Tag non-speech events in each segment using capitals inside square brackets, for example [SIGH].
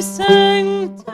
sanctus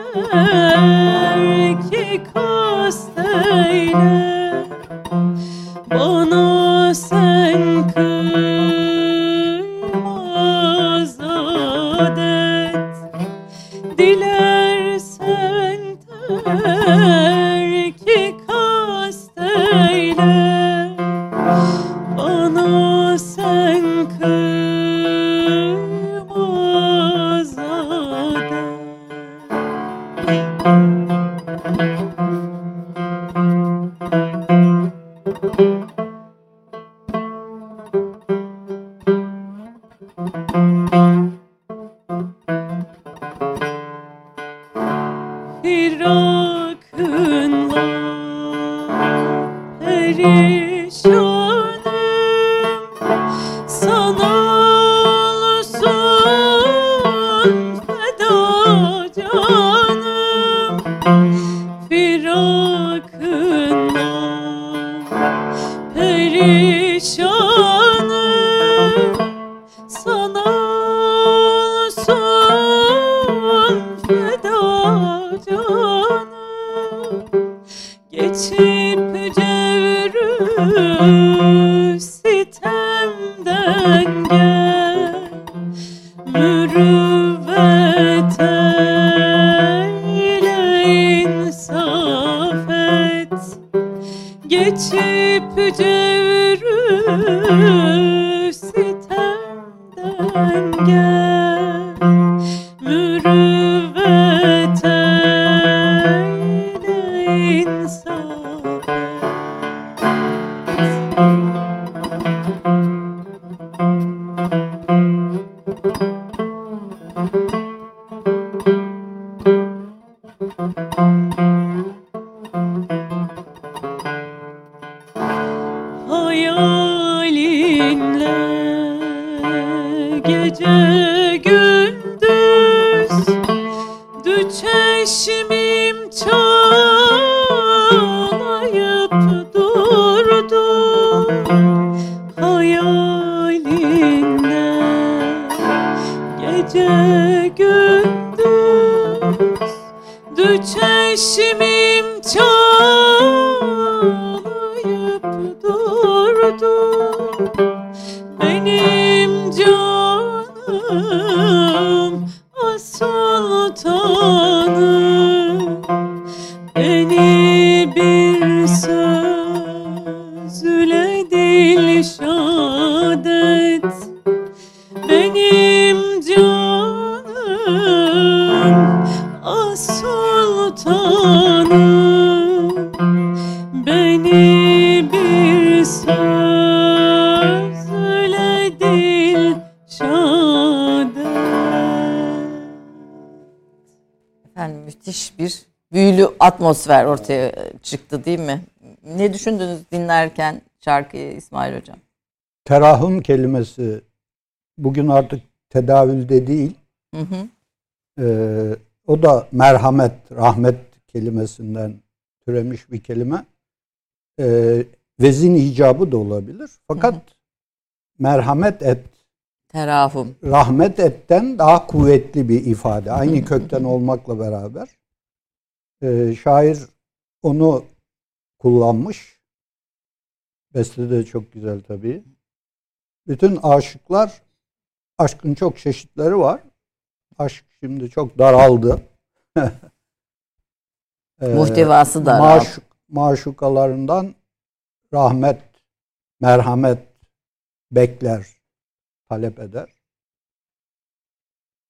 Benim atmosfer ortaya çıktı değil mi? Ne düşündünüz dinlerken şarkıyı İsmail Hocam? Terahüm kelimesi bugün artık tedavülde değil. Hı hı. Ee, o da merhamet, rahmet kelimesinden türemiş bir kelime. Ee, vezin icabı da olabilir. Fakat merhamet et, Terahüm. rahmet etten daha kuvvetli bir ifade. Aynı kökten olmakla beraber. Ee, şair onu kullanmış. Beste de çok güzel tabii. Bütün aşıklar, aşkın çok çeşitleri var. Aşk şimdi çok daraldı. [LAUGHS] Ee, Muhtevası da maşuk, maşukalarından rahmet, merhamet bekler, talep eder.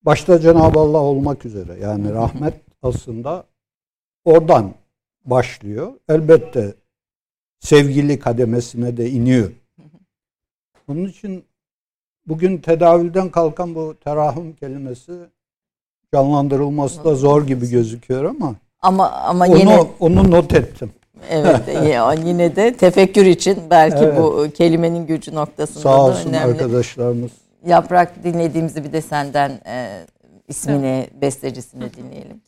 Başta Cenab-ı Allah olmak üzere. Yani rahmet aslında oradan başlıyor. Elbette sevgili kademesine de iniyor. Onun için bugün tedavülden kalkan bu terahüm kelimesi canlandırılması da zor gibi gözüküyor ama Ama ama onu, yine onu not ettim. evet [LAUGHS] ya- yine de tefekkür için belki Evet. bu kelimenin gücü noktasında Sağ da olsun önemli. arkadaşlarımız. Yaprak dinlediğimizi bir de senden e, ismini, bestecisini dinleyelim.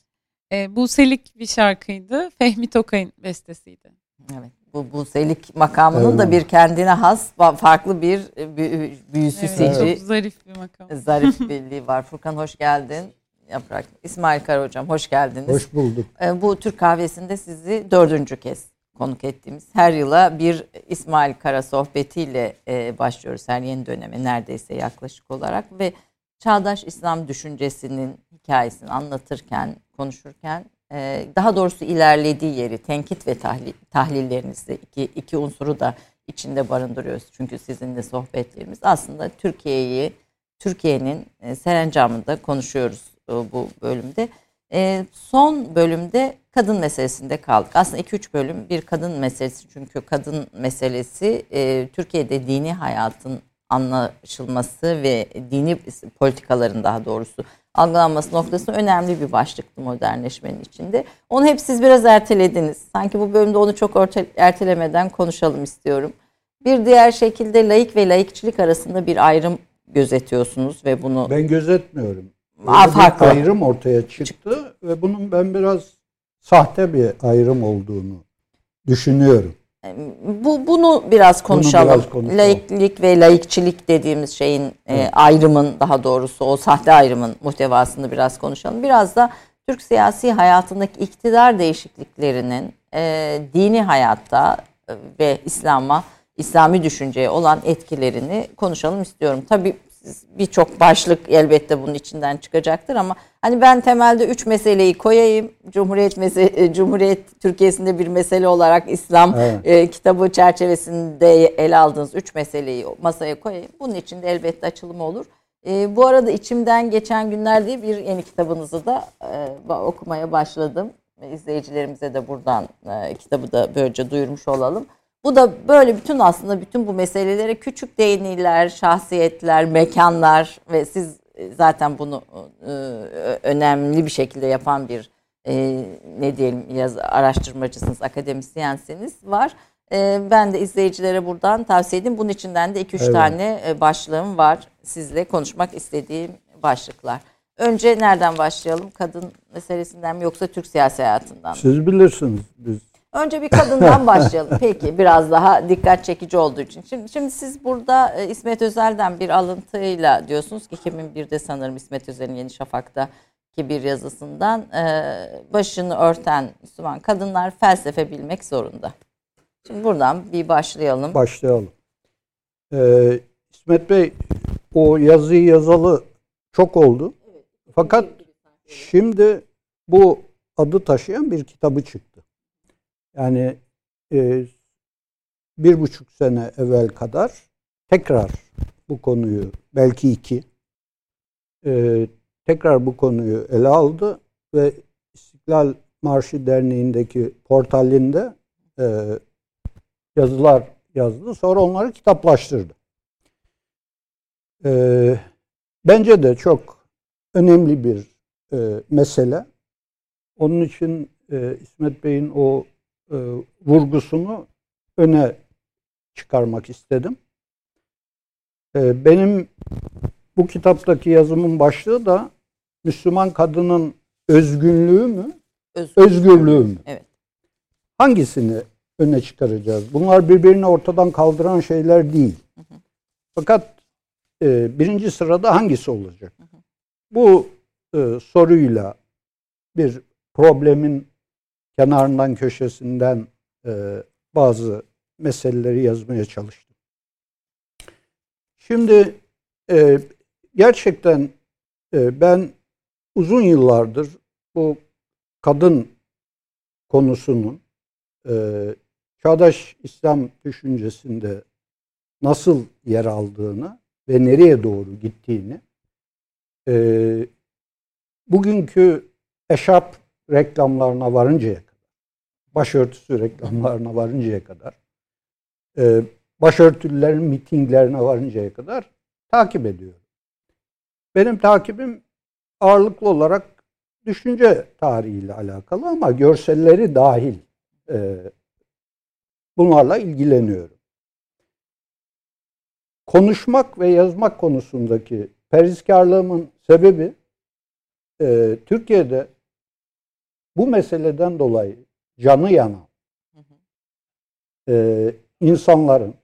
E, bu selik bir şarkıydı. [LAUGHS] Fehmi Tokay'ın bestesiydi. Evet. Bu Buselik makamının da Evet. bir kendine has fa- farklı bir e, büyü- büyüsü Evet, sihri, Çok zarif bir makam. [LAUGHS] zarif [LAUGHS] birliği var. Furkan hoş geldin. Yaprak. İsmail Kara hocam hoş geldiniz. Hoş bulduk. E, Bu Türk kahvesinde sizi dördüncü kez konuk ettiğimiz her yıla bir İsmail Kara sohbetiyle e, başlıyoruz her yeni döneme neredeyse yaklaşık olarak ve çağdaş İslam düşüncesinin hikayesini anlatırken, konuşurken e, daha doğrusu ilerlediği yeri tenkit ve tahli, tahlillerinizde iki, iki unsuru da içinde barındırıyoruz. Çünkü sizinle sohbetlerimiz aslında Türkiye'yi, Türkiye'nin e, serencamında konuşuyoruz e, bu bölümde. E, son bölümde kadın meselesinde kaldık. Aslında 2-3 bölüm bir kadın meselesi çünkü kadın meselesi e, Türkiye'de dini hayatın anlaşılması ve dini politikaların daha doğrusu algılanması noktasında önemli bir başlıktı modernleşmenin içinde. Onu hep siz biraz ertelediniz. Sanki bu bölümde onu çok ertelemeden konuşalım istiyorum. Bir diğer şekilde laik ve laikçilik arasında bir ayrım gözetiyorsunuz ve bunu Ben gözetmiyorum. Böyle bir ayrım ortaya çıktı ve bunun ben biraz sahte bir ayrım olduğunu düşünüyorum. Bu bunu biraz konuşalım. biraz konuşalım. Laiklik ve laikçilik dediğimiz şeyin e, ayrımın daha doğrusu o sahte ayrımın muhtevasını biraz konuşalım. Biraz da Türk siyasi hayatındaki iktidar değişikliklerinin e, dini hayatta e, ve İslam'a, İslami düşünceye olan etkilerini konuşalım istiyorum. Tabii birçok başlık elbette bunun içinden çıkacaktır ama hani ben temelde üç meseleyi koyayım. Cumhuriyet mese- Cumhuriyet Türkiye'sinde bir mesele olarak İslam Evet. e, kitabı çerçevesinde ele aldığınız üç meseleyi masaya koyayım. Bunun için de elbette açılım olur. E, bu arada içimden geçen günlerde bir yeni kitabınızı da e, okumaya başladım. E, İzleyicilerimize de buradan e, kitabı da böylece duyurmuş olalım. Bu da böyle bütün aslında bütün bu meselelere küçük değinirler, şahsiyetler, mekanlar ve siz e, zaten bunu e, önemli bir şekilde yapan bir e, ne diyelim yaz araştırmacısınız, akademisyensiniz var. E, ben de izleyicilere buradan tavsiye edeyim. Bunun içinden de 2-3 Evet. tane e, başlığım var sizle konuşmak istediğim başlıklar. Önce nereden başlayalım? Kadın meselesinden mi yoksa Türk siyasi hayatından mı? Siz bilirsiniz. Biz Önce bir kadından [LAUGHS] başlayalım. Peki biraz daha dikkat çekici olduğu için. Şimdi, şimdi siz burada e, İsmet Özel'den bir alıntıyla diyorsunuz ki 2001'de sanırım İsmet Özel'in Yeni Şafak'ta ki bir yazısından e, başını örten Müslüman kadınlar felsefe bilmek zorunda. Şimdi buradan bir başlayalım. Başlayalım. Ee, İsmet Bey o yazıyı yazalı çok oldu. Fakat şimdi bu adı taşıyan bir kitabı çıktı. Yani e, bir buçuk sene evvel kadar tekrar bu konuyu belki iki e, tekrar bu konuyu ele aldı ve İstiklal Marşı Derneği'ndeki portalinde e, yazılar yazdı. Sonra onları kitaplaştırdı. E, bence de çok önemli bir e, mesele. Onun için e, İsmet Bey'in o e, vurgusunu öne çıkarmak istedim. E, benim bu kitaptaki yazımın başlığı da Müslüman kadının özgünlüğü mü, Özgür. özgürlüğü mü? Evet. Hangisini öne çıkaracağız? Bunlar birbirini ortadan kaldıran şeyler değil. Fakat e, birinci sırada hangisi olacak? Bu e, soruyla bir problemin kenarından köşesinden e, bazı meseleleri yazmaya çalıştım. Şimdi e, gerçekten e, ben uzun yıllardır bu kadın konusunun e, çağdaş İslam düşüncesinde nasıl yer aldığını ve nereye doğru gittiğini e, bugünkü eşap reklamlarına varıncaya kadar, başörtüsü reklamlarına varıncaya kadar, e, başörtülerin mitinglerine varıncaya kadar takip ediyorum. Benim takibim ağırlıklı olarak düşünce tarihiyle alakalı ama görselleri dahil e, bunlarla ilgileniyorum. Konuşmak ve yazmak konusundaki perizkarlığımın sebebi e, Türkiye'de bu meseleden dolayı canı yanan e, insanların,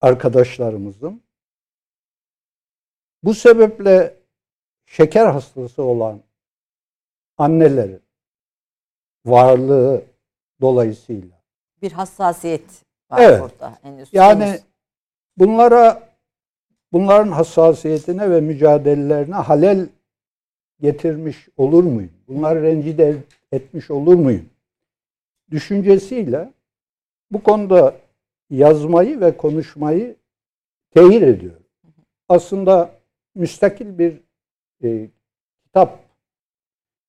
arkadaşlarımızın bu sebeple şeker hastası olan annelerin varlığı dolayısıyla Bir hassasiyet var Evet. orada. Henüz, yani bunlara bunların hassasiyetine ve mücadelelerine halel getirmiş olur muyum? Bunları rencide etmiş olur muyum? Düşüncesiyle bu konuda yazmayı ve konuşmayı tehir ediyorum. Aslında müstakil bir e, kitap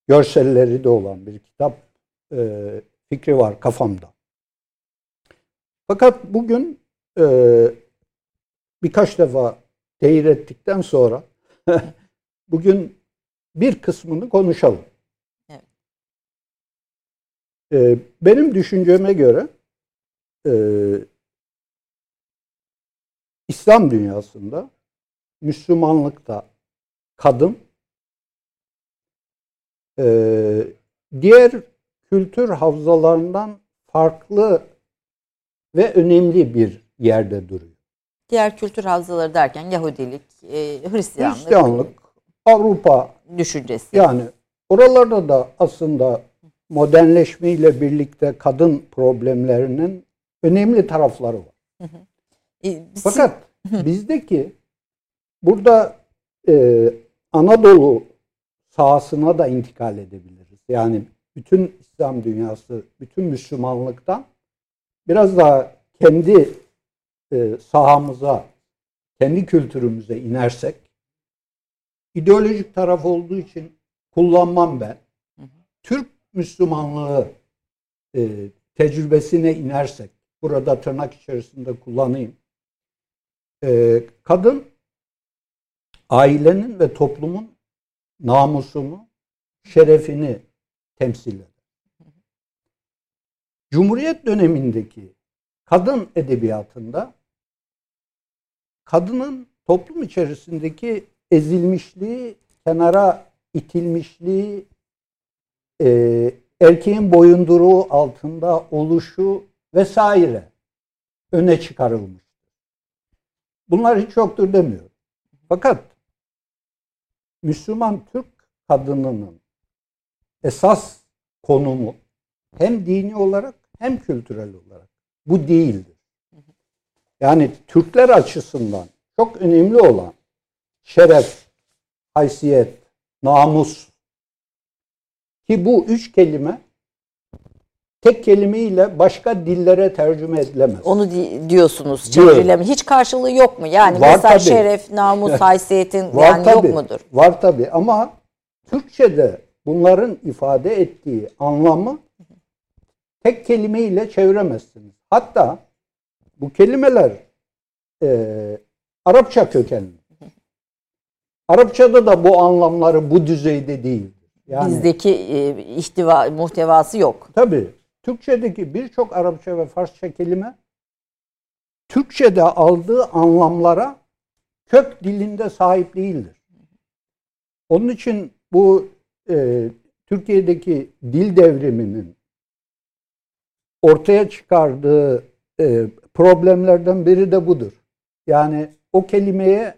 görselleri de olan bir kitap e, fikri var kafamda. Fakat bugün e, birkaç defa tehir ettikten sonra [LAUGHS] bugün bir kısmını konuşalım. Evet. E, benim düşünceme göre e, İslam dünyasında Müslümanlıkta kadın e, diğer kültür havzalarından farklı ve önemli bir yerde duruyor. Diğer kültür havzaları derken Yahudilik, e, Hristiyanlık, Hristiyanlık, Avrupa düşüncesi. yani oralarda da aslında modernleşmeyle birlikte kadın problemlerinin önemli tarafları var. E, siz- Fakat bizdeki burada e, Anadolu sahasına da intikal edebiliriz. Yani bütün İslam dünyası, bütün Müslümanlıktan biraz daha kendi e, sahamıza, kendi kültürümüze inersek, ideolojik taraf olduğu için kullanmam ben. Türk Müslümanlığı e, tecrübesine inersek, burada tırnak içerisinde kullanayım. E, kadın ailenin ve toplumun namusunu, şerefini temsil eder. Cumhuriyet dönemindeki kadın edebiyatında kadının toplum içerisindeki ezilmişliği, kenara itilmişliği e, erkeğin boyunduruğu altında oluşu vesaire öne çıkarılmış. Bunlar hiç yoktur demiyorum. Fakat Müslüman Türk kadınının esas konumu hem dini olarak hem kültürel olarak bu değildir. Yani Türkler açısından çok önemli olan şeref, haysiyet, namus ki bu üç kelime tek kelimeyle başka dillere tercüme edilemez. Onu di- diyorsunuz çevrileme. Hiç karşılığı yok mu? Yani Var mesela tabii. şeref, namus, [LAUGHS] haysiyetin Var yani tabii. yok mudur? Var tabi ama Türkçe'de bunların ifade ettiği anlamı tek kelimeyle çeviremezsiniz. Hatta bu kelimeler e, Arapça kökenli. Arapçada da bu anlamları bu düzeyde değildir. Yani Bizdeki e, ihtiva muhtevası yok. tabii Türkçedeki birçok Arapça ve Farsça kelime Türkçe'de aldığı anlamlara kök dilinde sahip değildir. Onun için bu e, Türkiye'deki dil devriminin ortaya çıkardığı e, problemlerden biri de budur. Yani o kelimeye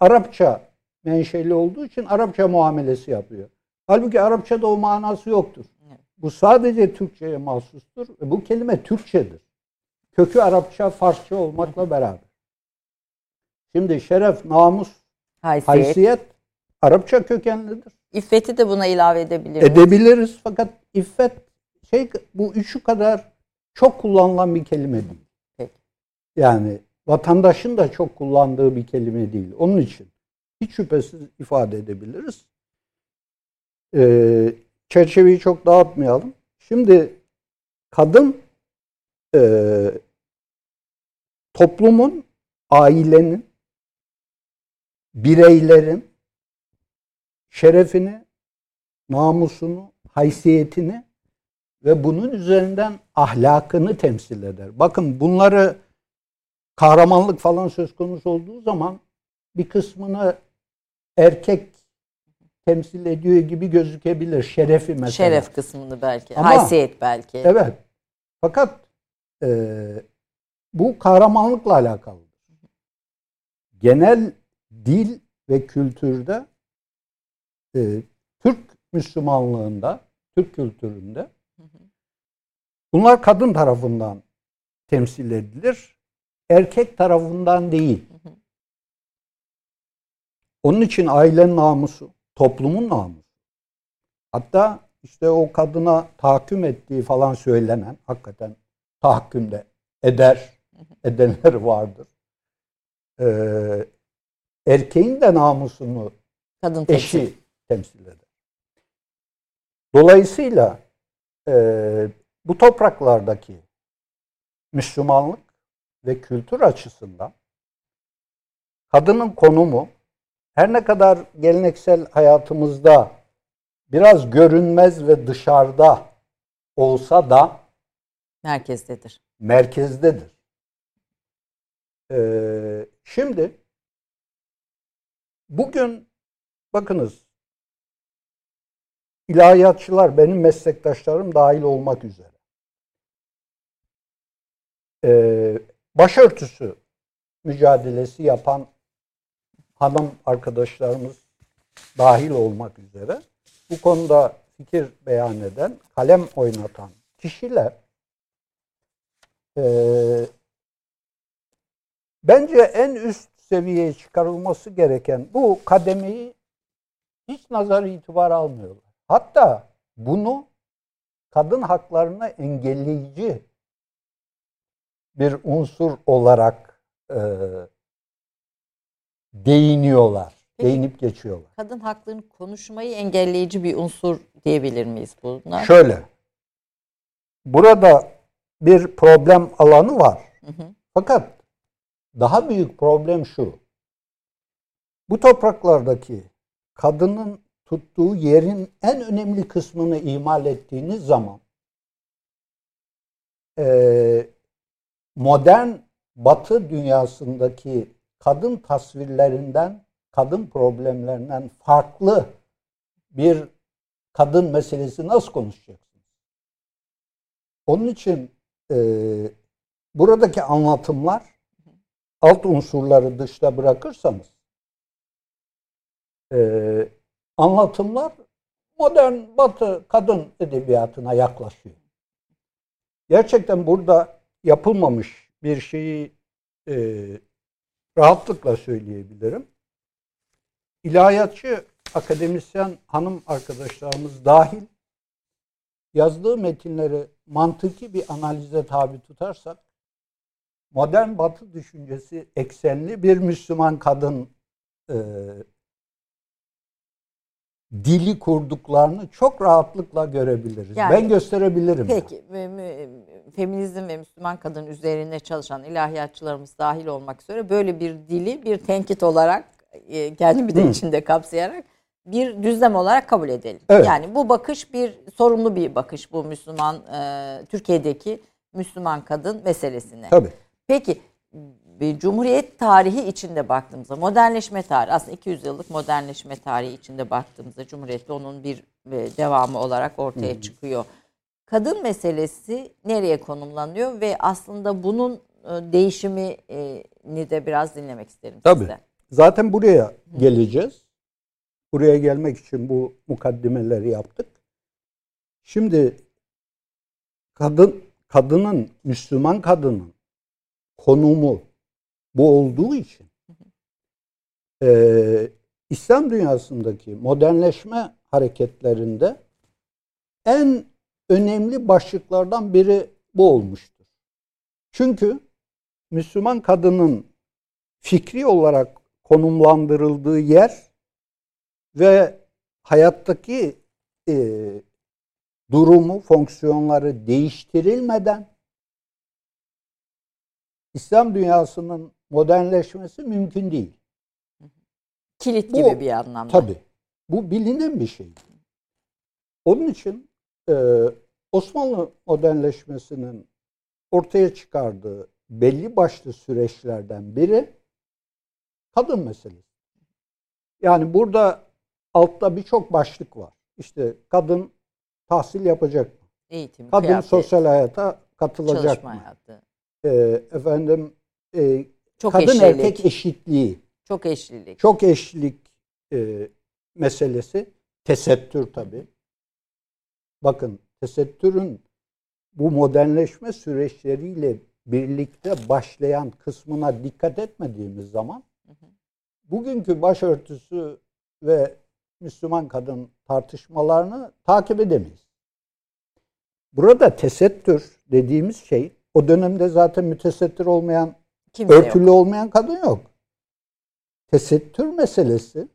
Arapça menşeli olduğu için Arapça muamelesi yapıyor. Halbuki Arapçada o manası yoktur. Bu sadece Türkçe'ye mahsustur. Bu kelime Türkçedir. Kökü Arapça, Farsça olmakla beraber. Şimdi şeref, namus, Haysiyet. haysiyet Arapça kökenlidir. İffeti de buna ilave edebilir miyiz? Edebiliriz fakat iffet şey bu üçü kadar çok kullanılan bir kelime değil. Peki. Yani vatandaşın da çok kullandığı bir kelime değil. Onun için hiç şüphesiz ifade edebiliriz. Ee, çerçeveyi çok dağıtmayalım. Şimdi kadın e, toplumun, ailenin, bireylerin şerefini, namusunu, haysiyetini ve bunun üzerinden ahlakını temsil eder. Bakın bunları kahramanlık falan söz konusu olduğu zaman bir kısmını erkek temsil ediyor gibi gözükebilir. Şerefi mesela. Şeref kısmını belki. Ama- haysiyet belki. Evet. Fakat e, bu kahramanlıkla alakalı. Genel dil ve kültürde e, Türk Müslümanlığında, Türk kültüründe bunlar kadın tarafından temsil edilir. Erkek tarafından değil. Onun için ailenin namusu, toplumun namusu. Hatta işte o kadına tahakküm ettiği falan söylenen, hakikaten tahakkümde eder, edenler vardır. Ee, erkeğin de namusunu Kadın temsil. eşi temsil eder. Dolayısıyla e, bu topraklardaki Müslümanlık ve kültür açısından kadının konumu her ne kadar geleneksel hayatımızda biraz görünmez ve dışarıda olsa da merkezdedir. merkezdedir. Ee, şimdi bugün bakınız ilahiyatçılar benim meslektaşlarım dahil olmak üzere ee, başörtüsü mücadelesi yapan hanım arkadaşlarımız dahil olmak üzere bu konuda fikir beyan eden, kalem oynatan kişiler ee, bence en üst seviyeye çıkarılması gereken bu kademeyi hiç nazar itibar almıyorlar. Hatta bunu kadın haklarına engelleyici bir unsur olarak e, değiniyorlar. Peki. Değinip geçiyorlar. Kadın haklarını konuşmayı engelleyici bir unsur diyebilir miyiz bunlar? Şöyle. Burada bir problem alanı var. Hı hı. Fakat daha büyük problem şu. Bu topraklardaki kadının tuttuğu yerin en önemli kısmını ihmal ettiğiniz zaman modern batı dünyasındaki kadın tasvirlerinden, kadın problemlerinden farklı bir kadın meselesi nasıl konuşacaksınız? Onun için e, buradaki anlatımlar alt unsurları dışta bırakırsanız e, anlatımlar modern batı kadın edebiyatına yaklaşıyor. Gerçekten burada yapılmamış bir şeyi e, rahatlıkla söyleyebilirim. İlahiyatçı akademisyen hanım arkadaşlarımız dahil yazdığı metinleri mantıki bir analize tabi tutarsak modern batı düşüncesi eksenli bir Müslüman kadın e, dili kurduklarını çok rahatlıkla görebiliriz. Yani- ben gösterebilirim. Peki mü- feminizm ve Müslüman kadın üzerine çalışan ilahiyatçılarımız dahil olmak üzere böyle bir dili bir tenkit olarak kendimi de Hı. içinde kapsayarak bir düzlem olarak kabul edelim. Evet. Yani bu bakış bir sorumlu bir bakış bu Müslüman e, Türkiye'deki Müslüman kadın meselesine. Tabii. Peki Cumhuriyet tarihi içinde baktığımızda modernleşme tarihi aslında 200 yıllık modernleşme tarihi içinde baktığımızda Cumhuriyet'te onun bir e, devamı olarak ortaya çıkıyor. Kadın meselesi nereye konumlanıyor ve aslında bunun e, değişimini de biraz dinlemek isterim Tabii. sizden. Zaten buraya geleceğiz. Buraya gelmek için bu mukaddimeleri yaptık. Şimdi kadın kadının Müslüman kadının konumu bu olduğu için eee, İslam dünyasındaki modernleşme hareketlerinde en önemli başlıklardan biri bu olmuştur. Çünkü Müslüman kadının fikri olarak konumlandırıldığı yer ve hayattaki e, durumu, fonksiyonları değiştirilmeden İslam dünyasının modernleşmesi mümkün değil. Kilit Bu- gibi bir anlamda. Tabii. Bu bilinen bir şey. Onun için e, Osmanlı modernleşmesinin ortaya çıkardığı belli başlı süreçlerden biri kadın meselesi. Yani burada altta birçok başlık var. İşte kadın tahsil yapacak mı? Eğitim, Kadın kıyafet, sosyal hayata katılacak çalışma mı? hayatı. E, efendim e, Çok kadın eşlilik. erkek eşitliği. Çok eşlilik. Çok eşlik e, meselesi tesettür tabii. Bakın tesettürün bu modernleşme süreçleriyle birlikte başlayan kısmına dikkat etmediğimiz zaman bugünkü başörtüsü ve Müslüman kadın tartışmalarını takip edemeyiz. Burada tesettür dediğimiz şey o dönemde zaten mütesettir olmayan Kimse yok. örtülü olmayan kadın yok. Tesettür meselesi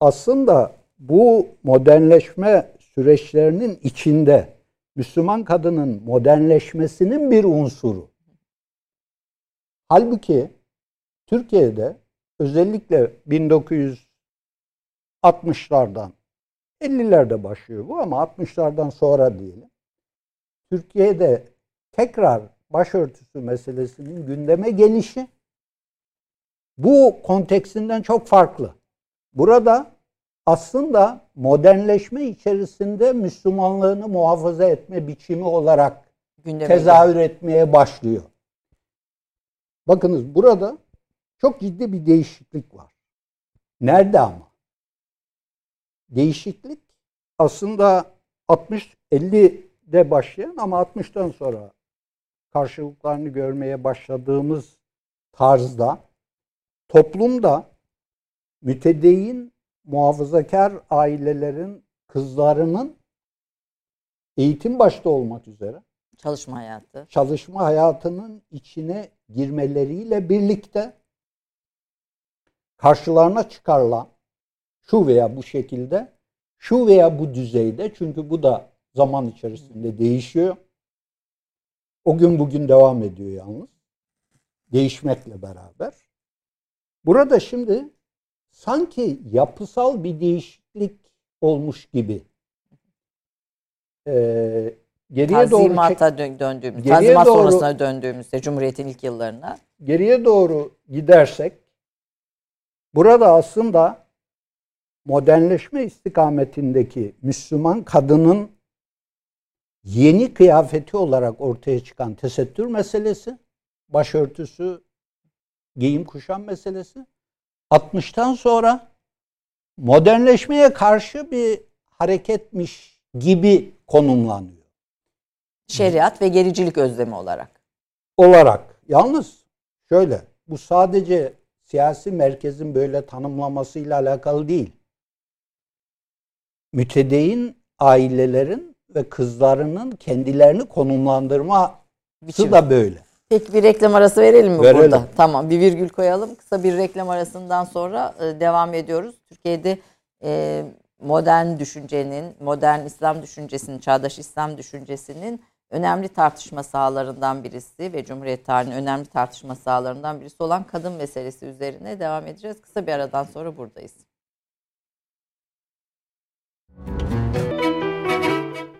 aslında bu modernleşme süreçlerinin içinde Müslüman kadının modernleşmesinin bir unsuru. Halbuki Türkiye'de özellikle 1960'lardan 50'lerde başlıyor bu ama 60'lardan sonra diyelim. Türkiye'de tekrar başörtüsü meselesinin gündeme gelişi bu konteksinden çok farklı. Burada aslında modernleşme içerisinde Müslümanlığını muhafaza etme biçimi olarak Gündeme tezahür etmeye başlıyor. Bakınız burada çok ciddi bir değişiklik var. Nerede ama? Değişiklik aslında 60 50'de başlayan ama 60'tan sonra karşılıklarını görmeye başladığımız tarzda toplumda mütedeyyin muhafazakar ailelerin kızlarının eğitim başta olmak üzere Çalışma hayatı. çalışma hayatının içine girmeleriyle birlikte karşılarına çıkarılan şu veya bu şekilde şu veya bu düzeyde çünkü bu da zaman içerisinde değişiyor. O gün bugün devam ediyor yalnız. Değişmekle beraber. Burada şimdi sanki yapısal bir değişiklik olmuş gibi. Ee, geriye doğru çek- döndüğümüz, Geriye Tanzimat doğru- sonrasına döndüğümüzde Cumhuriyet'in ilk yıllarına geriye doğru gidersek burada aslında modernleşme istikametindeki Müslüman kadının yeni kıyafeti olarak ortaya çıkan tesettür meselesi, başörtüsü, giyim kuşam meselesi 60'tan sonra modernleşmeye karşı bir hareketmiş gibi konumlanıyor. Şeriat ve gericilik özlemi olarak. Olarak. Yalnız şöyle bu sadece siyasi merkezin böyle tanımlamasıyla alakalı değil. Mütedeyin ailelerin ve kızlarının kendilerini konumlandırması Biçimi. da böyle. Peki bir reklam arası verelim mi Verelim. burada? Tamam bir virgül koyalım. Kısa bir reklam arasından sonra e, devam ediyoruz. Türkiye'de e, modern düşüncenin, modern İslam düşüncesinin, çağdaş İslam düşüncesinin önemli tartışma sahalarından birisi ve Cumhuriyet tarihinin önemli tartışma sahalarından birisi olan kadın meselesi üzerine devam edeceğiz. Kısa bir aradan sonra buradayız.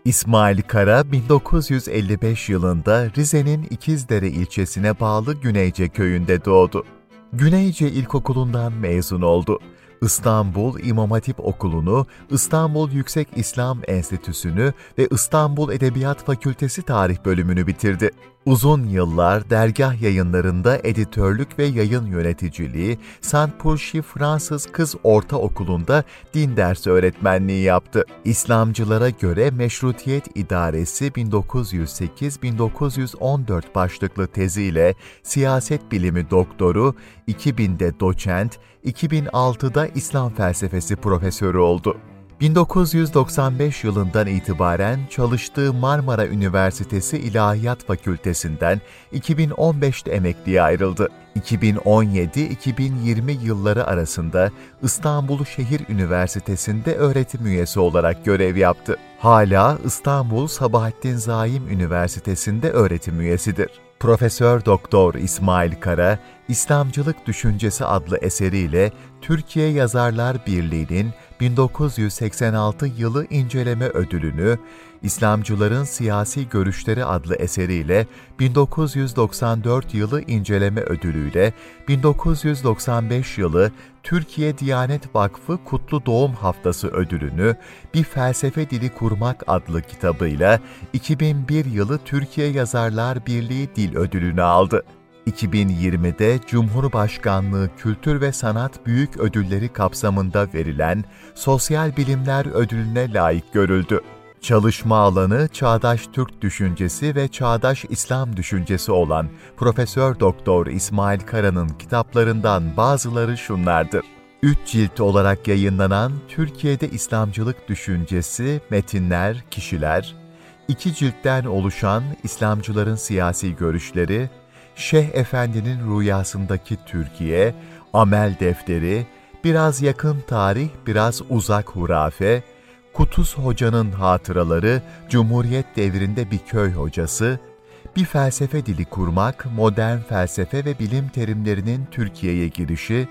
İsmail Kara 1955 yılında Rize'nin İkizdere ilçesine bağlı Güneyce köyünde doğdu. Güneyce İlkokulu'ndan mezun oldu. İstanbul İmam Hatip Okulu'nu, İstanbul Yüksek İslam Enstitüsü'nü ve İstanbul Edebiyat Fakültesi Tarih bölümünü bitirdi. Uzun yıllar dergah yayınlarında editörlük ve yayın yöneticiliği, Saint Purşi Fransız Kız Ortaokulu'nda din dersi öğretmenliği yaptı. İslamcılara göre Meşrutiyet İdaresi 1908-1914 başlıklı teziyle siyaset bilimi doktoru, 2000'de doçent, 2006'da İslam felsefesi profesörü oldu. 1995 yılından itibaren çalıştığı Marmara Üniversitesi İlahiyat Fakültesinden 2015'te emekliye ayrıldı. 2017-2020 yılları arasında İstanbul Şehir Üniversitesi'nde öğretim üyesi olarak görev yaptı. Hala İstanbul Sabahattin Zaim Üniversitesi'nde öğretim üyesidir. Profesör Doktor İsmail Kara, İslamcılık Düşüncesi adlı eseriyle Türkiye Yazarlar Birliği'nin 1986 yılı inceleme ödülünü, İslamcıların Siyasi Görüşleri adlı eseriyle 1994 yılı inceleme ödülüyle 1995 yılı Türkiye Diyanet Vakfı Kutlu Doğum Haftası ödülünü Bir Felsefe Dili Kurmak adlı kitabıyla 2001 yılı Türkiye Yazarlar Birliği Dil Ödülünü aldı. 2020'de Cumhurbaşkanlığı Kültür ve Sanat Büyük Ödülleri kapsamında verilen Sosyal Bilimler Ödülüne layık görüldü. Çalışma alanı çağdaş Türk düşüncesi ve çağdaş İslam düşüncesi olan Profesör Doktor İsmail Kara'nın kitaplarından bazıları şunlardır. Üç cilt olarak yayınlanan Türkiye'de İslamcılık Düşüncesi, Metinler, Kişiler, iki ciltten oluşan İslamcıların Siyasi Görüşleri, Şeyh Efendi'nin Rüyasındaki Türkiye, Amel Defteri, Biraz Yakın Tarih, Biraz Uzak Hurafe, Kutuz Hoca'nın Hatıraları, Cumhuriyet Devrinde Bir Köy Hocası, Bir Felsefe Dili Kurmak, Modern Felsefe ve Bilim Terimlerinin Türkiye'ye Girişi,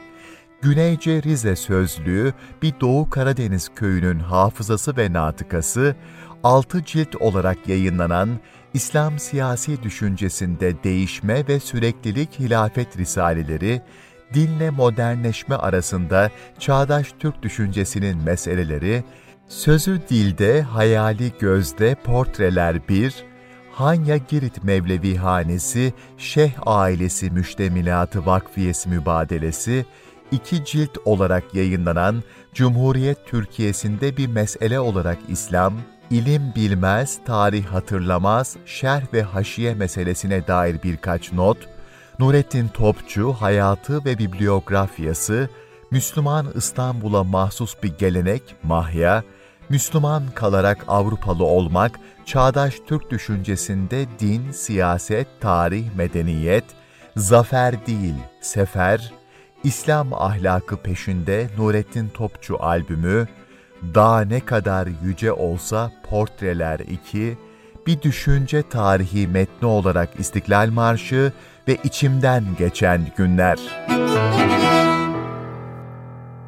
Güneyce Rize Sözlüğü, Bir Doğu Karadeniz Köyü'nün Hafızası ve Natıkası, 6 cilt olarak yayınlanan İslam siyasi düşüncesinde değişme ve süreklilik hilafet risaleleri, dinle modernleşme arasında çağdaş Türk düşüncesinin meseleleri, sözü dilde, hayali gözde portreler bir, Hanya Girit Mevlevi Hanesi, Şeyh Ailesi Müştemilatı Vakfiyesi Mübadelesi, iki cilt olarak yayınlanan Cumhuriyet Türkiye'sinde bir mesele olarak İslam, ilim bilmez, tarih hatırlamaz, şerh ve haşiye meselesine dair birkaç not, Nurettin Topçu Hayatı ve Bibliografyası, Müslüman İstanbul'a mahsus bir gelenek, mahya, Müslüman kalarak Avrupalı olmak, çağdaş Türk düşüncesinde din, siyaset, tarih, medeniyet, zafer değil, sefer, İslam ahlakı peşinde Nurettin Topçu albümü, Daha ne kadar yüce olsa Portreler 2, bir düşünce tarihi metni olarak İstiklal Marşı ve içimden geçen günler.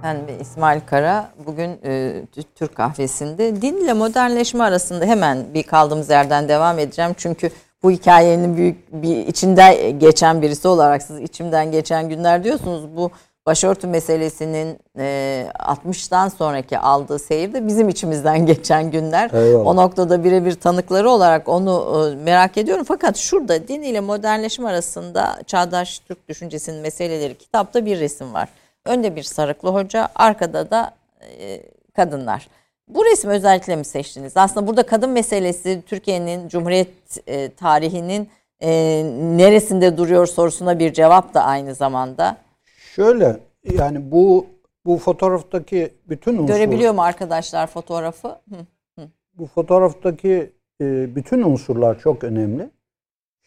Ben ve İsmail Kara bugün e, Türk kahvesinde dinle modernleşme arasında hemen bir kaldığımız yerden devam edeceğim. Çünkü bu hikayenin büyük bir içinde geçen birisi olarak siz içimden geçen günler diyorsunuz. Bu başörtü meselesinin e, 60'tan sonraki aldığı seyir de bizim içimizden [LAUGHS] geçen günler. Eyvallah. O noktada birebir tanıkları olarak onu e, merak ediyorum. Fakat şurada din ile modernleşme arasında çağdaş Türk düşüncesinin meseleleri kitapta bir resim var. Önde bir sarıklı hoca, arkada da e, kadınlar. Bu resmi özellikle mi seçtiniz? Aslında burada kadın meselesi Türkiye'nin Cumhuriyet e, tarihinin e, neresinde duruyor sorusuna bir cevap da aynı zamanda. Şöyle yani bu bu fotoğraftaki bütün unsur, Görebiliyor mu arkadaşlar fotoğrafı? Hı. bu fotoğraftaki e, bütün unsurlar çok önemli.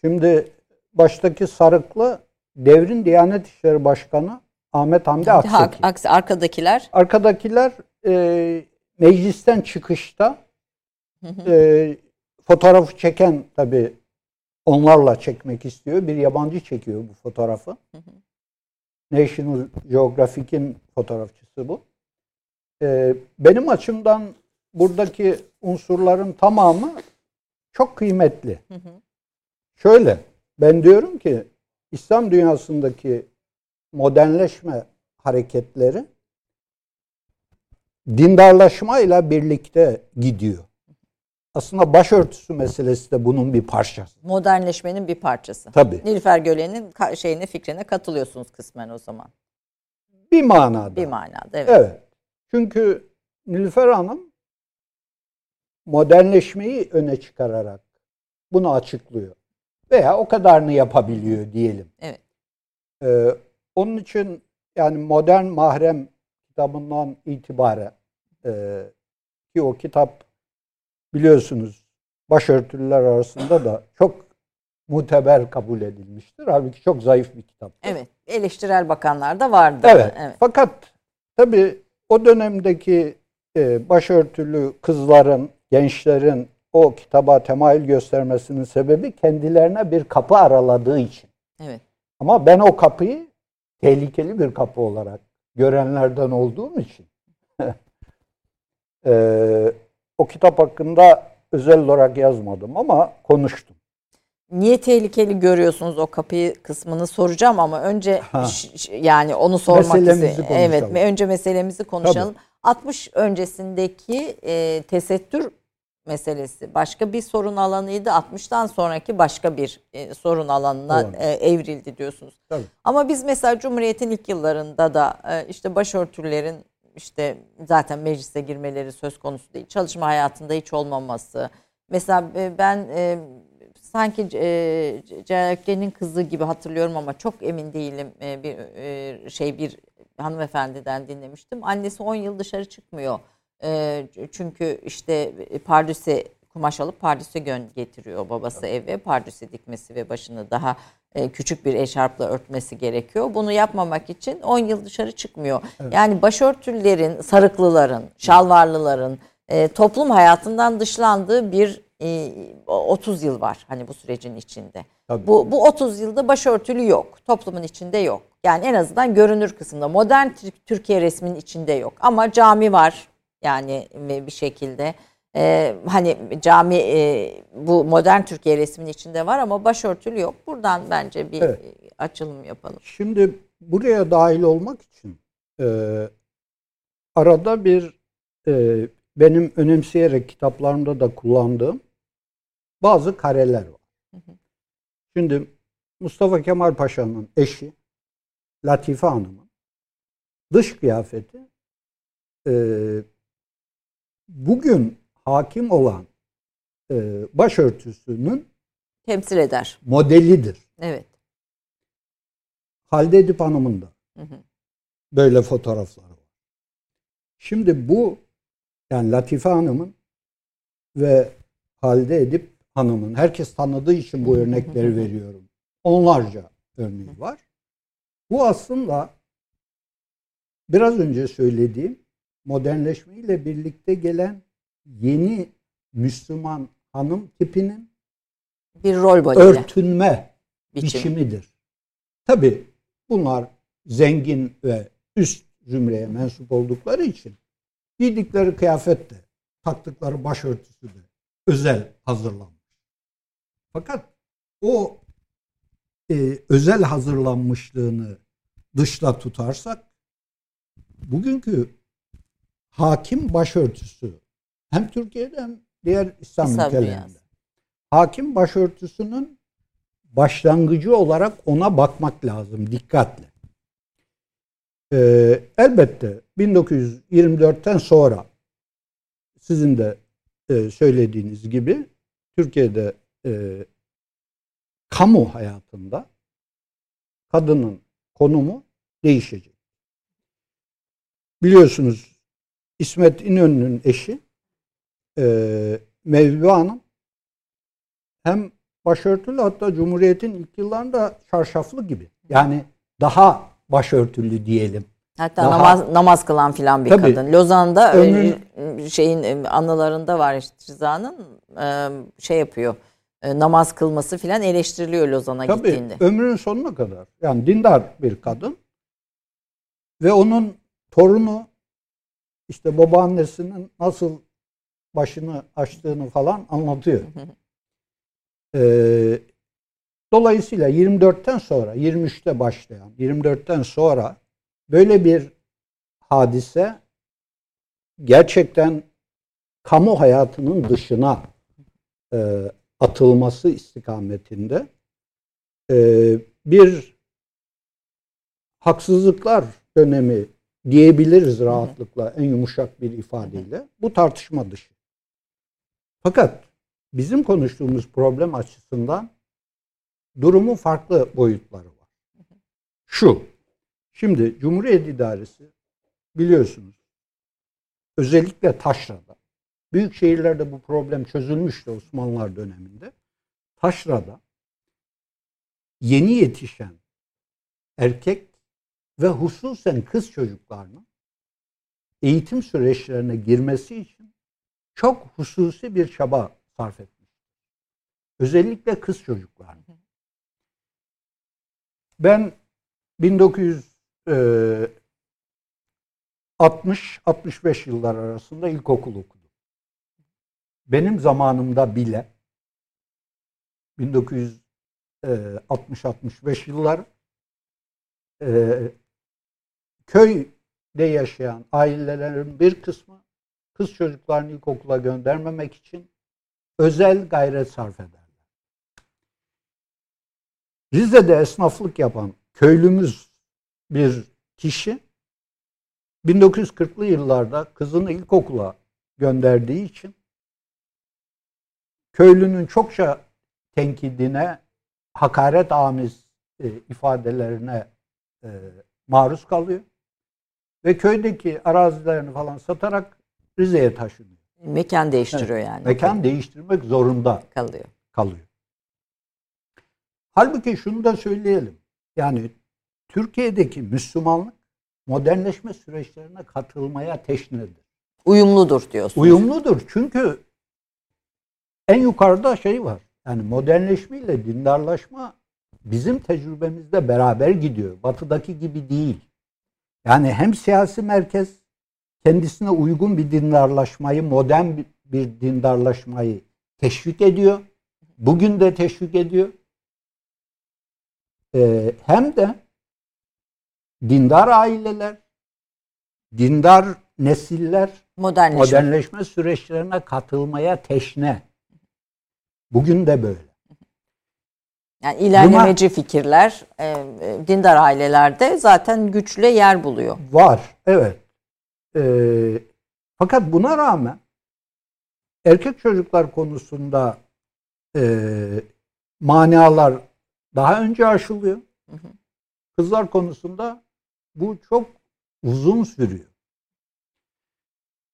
Şimdi baştaki sarıklı devrin Diyanet İşleri Başkanı Ahmet Hamdi Ha, Akseki. aksi arkadakiler Arkadakiler e, meclisten çıkışta Hı hı. e, fotoğrafı çeken tabi onlarla çekmek istiyor. Bir yabancı çekiyor bu fotoğrafı. Hı hı. National Geographic'in fotoğrafçısı bu. E, benim açımdan buradaki unsurların tamamı çok kıymetli. Hı hı. Şöyle, ben diyorum ki İslam dünyasındaki modernleşme hareketleri dindarlaşmayla birlikte gidiyor. Aslında başörtüsü meselesi de bunun bir parçası. modernleşmenin bir parçası. Tabii. Nilüfer Gölen'in şeyine fikrine katılıyorsunuz kısmen o zaman. Bir manada. Bir manada evet. Evet. Çünkü Nilüfer Hanım modernleşmeyi öne çıkararak bunu açıklıyor. Veya o kadarını yapabiliyor diyelim. Evet. Ee, onun için yani modern mahrem kitabından itibaren e, ki o kitap biliyorsunuz başörtülüler arasında da çok muteber kabul edilmiştir. Halbuki çok zayıf bir kitap. Evet. Eleştirel bakanlar da vardı. Evet. evet. Fakat tabii o dönemdeki e, başörtülü kızların, gençlerin o kitaba temayül göstermesinin sebebi kendilerine bir kapı araladığı için. Evet. Ama ben o kapıyı tehlikeli bir kapı olarak görenlerden olduğum için [LAUGHS] e, o kitap hakkında özel olarak yazmadım ama konuştum. Niye tehlikeli görüyorsunuz o kapıyı kısmını soracağım ama önce Ha. yani onu sormak istiyorum. Evet, önce meselemizi konuşalım. 60 öncesindeki e, tesettür meselesi başka bir sorun alanıydı. 60'tan sonraki başka bir e, sorun alanına Doğru. e, evrildi diyorsunuz. Tabii. Ama biz mesela Cumhuriyet'in ilk yıllarında da e, işte başörtülerin işte zaten meclise girmeleri söz konusu değil. Çalışma hayatında hiç olmaması. Mesela e, ben e, sanki e, Celal kızı gibi hatırlıyorum ama çok emin değilim. E, bir e, şey bir hanımefendiden dinlemiştim. Annesi 10 yıl dışarı çıkmıyor. E, çünkü işte pardüse kumaş alıp pardüse gön getiriyor babası eve. Pardüse dikmesi ve başını daha e, küçük bir eşarpla örtmesi gerekiyor. Bunu yapmamak için 10 yıl dışarı çıkmıyor. Yani başörtülerin, sarıklıların, şalvarlıların e, toplum hayatından dışlandığı bir e, 30 yıl var hani bu sürecin içinde. Tabii. Bu, bu 30 yılda başörtülü yok. Toplumun içinde yok. Yani en azından görünür kısımda. Modern Türk- Türkiye resminin içinde yok. Ama cami var yani bir şekilde. Ee, hani cami e, bu modern Türkiye resminin içinde var ama başörtülü yok. Buradan bence bir Evet. e, açılım yapalım. Şimdi buraya dahil olmak için e, arada bir e, benim önemseyerek kitaplarımda da kullandığım bazı kareler var. Şimdi Mustafa Kemal Paşa'nın eşi Latife Hanım'ın dış kıyafeti e, bugün hakim olan e, başörtüsünün Temsil eder. modelidir. Evet. Halide Edip Hanım'ın da Hı hı. böyle fotoğrafları var. Şimdi bu yani Latife Hanım'ın ve Halide Edip Hanım'ın herkes tanıdığı için bu örnekleri veriyorum. Onlarca örneği var. Bu aslında biraz önce söylediğim modernleşmeyle birlikte gelen yeni Müslüman hanım tipinin Bir rol modeli. örtünme biçimi. biçimidir. Tabi bunlar zengin ve üst zümreye mensup oldukları için giydikleri kıyafet de, taktıkları başörtüsü de özel hazırlanmış. Fakat o e, özel hazırlanmışlığını dışta tutarsak bugünkü hakim başörtüsü hem Türkiye'de hem diğer İslam, İslam ülkelerinde. dünyası. Hakim başörtüsünün başlangıcı olarak ona bakmak lazım dikkatle. Ee, elbette 1924'ten sonra sizin de e, söylediğiniz gibi Türkiye'de e, kamu hayatında kadının konumu değişecek. Biliyorsunuz İsmet İnönü'nün eşi e, Mevlüt Hanım hem başörtülü hatta Cumhuriyet'in ilk yıllarında çarşaflı gibi. Yani daha başörtülü diyelim. Hatta Daha- namaz namaz kılan filan bir Tabii. kadın. Lozan'da e, Ömrün- şeyin e, anılarında var işte Rıza'nın e, şey yapıyor. e, namaz kılması filan eleştiriliyor Lozan'a Tabii gittiğinde. ömrünün sonuna kadar. Yani dindar bir kadın ve onun torunu işte babaannesinin nasıl başını açtığını falan anlatıyor. Ee, dolayısıyla 24'ten sonra 23'te başlayan 24'ten sonra böyle bir hadise gerçekten kamu hayatının dışına e, atılması istikametinde e, bir haksızlıklar dönemi diyebiliriz rahatlıkla en yumuşak bir ifadeyle. Bu tartışma dışı. Fakat bizim konuştuğumuz problem açısından durumun farklı boyutları var. Şu, şimdi Cumhuriyet İdaresi biliyorsunuz özellikle Taşra'da büyük şehirlerde bu problem çözülmüştü Osmanlılar döneminde. Taşra'da yeni yetişen erkek ve hususen kız çocuklarının eğitim süreçlerine girmesi için çok hususi bir çaba sarf etmiş. Özellikle kız çocuklarının. Ben 1960-65 yıllar arasında ilkokul okudum. Benim zamanımda bile 1960-65 yıllar e, köyde yaşayan ailelerin bir kısmı kız çocuklarını ilkokula göndermemek için özel gayret sarf ederler. Rize'de esnaflık yapan köylümüz bir kişi 1940'lı yıllarda kızını ilkokula gönderdiği için köylünün çokça tenkidine, hakaret amiz e, ifadelerine e, maruz kalıyor. Ve köydeki arazilerini falan satarak Rize'ye taşınıyor. Mekan değiştiriyor yani. Mekan değiştirmek zorunda kalıyor. kalıyor. Halbuki şunu da söyleyelim. Yani Türkiye'deki Müslümanlık modernleşme süreçlerine katılmaya teşnedir. Uyumludur diyorsunuz. Uyumludur çünkü en yukarıda şey var. Yani modernleşme ile dindarlaşma bizim tecrübemizde beraber gidiyor. Batıdaki gibi değil. Yani hem siyasi merkez kendisine uygun bir dindarlaşmayı, modern bir- dindarlaşmayı teşvik ediyor. Bugün de teşvik ediyor. Ee, hem de dindar aileler, dindar nesiller Modernleşme. modernleşme süreçlerine katılmaya teşne. Bugün de böyle. Yani ilerlemeci fikirler e, e, dindar ailelerde zaten güçle yer buluyor. Var, evet. Ee, fakat buna rağmen erkek çocuklar konusunda e, manalar daha önce aşılıyor. Hı hı. Kızlar konusunda bu çok uzun sürüyor.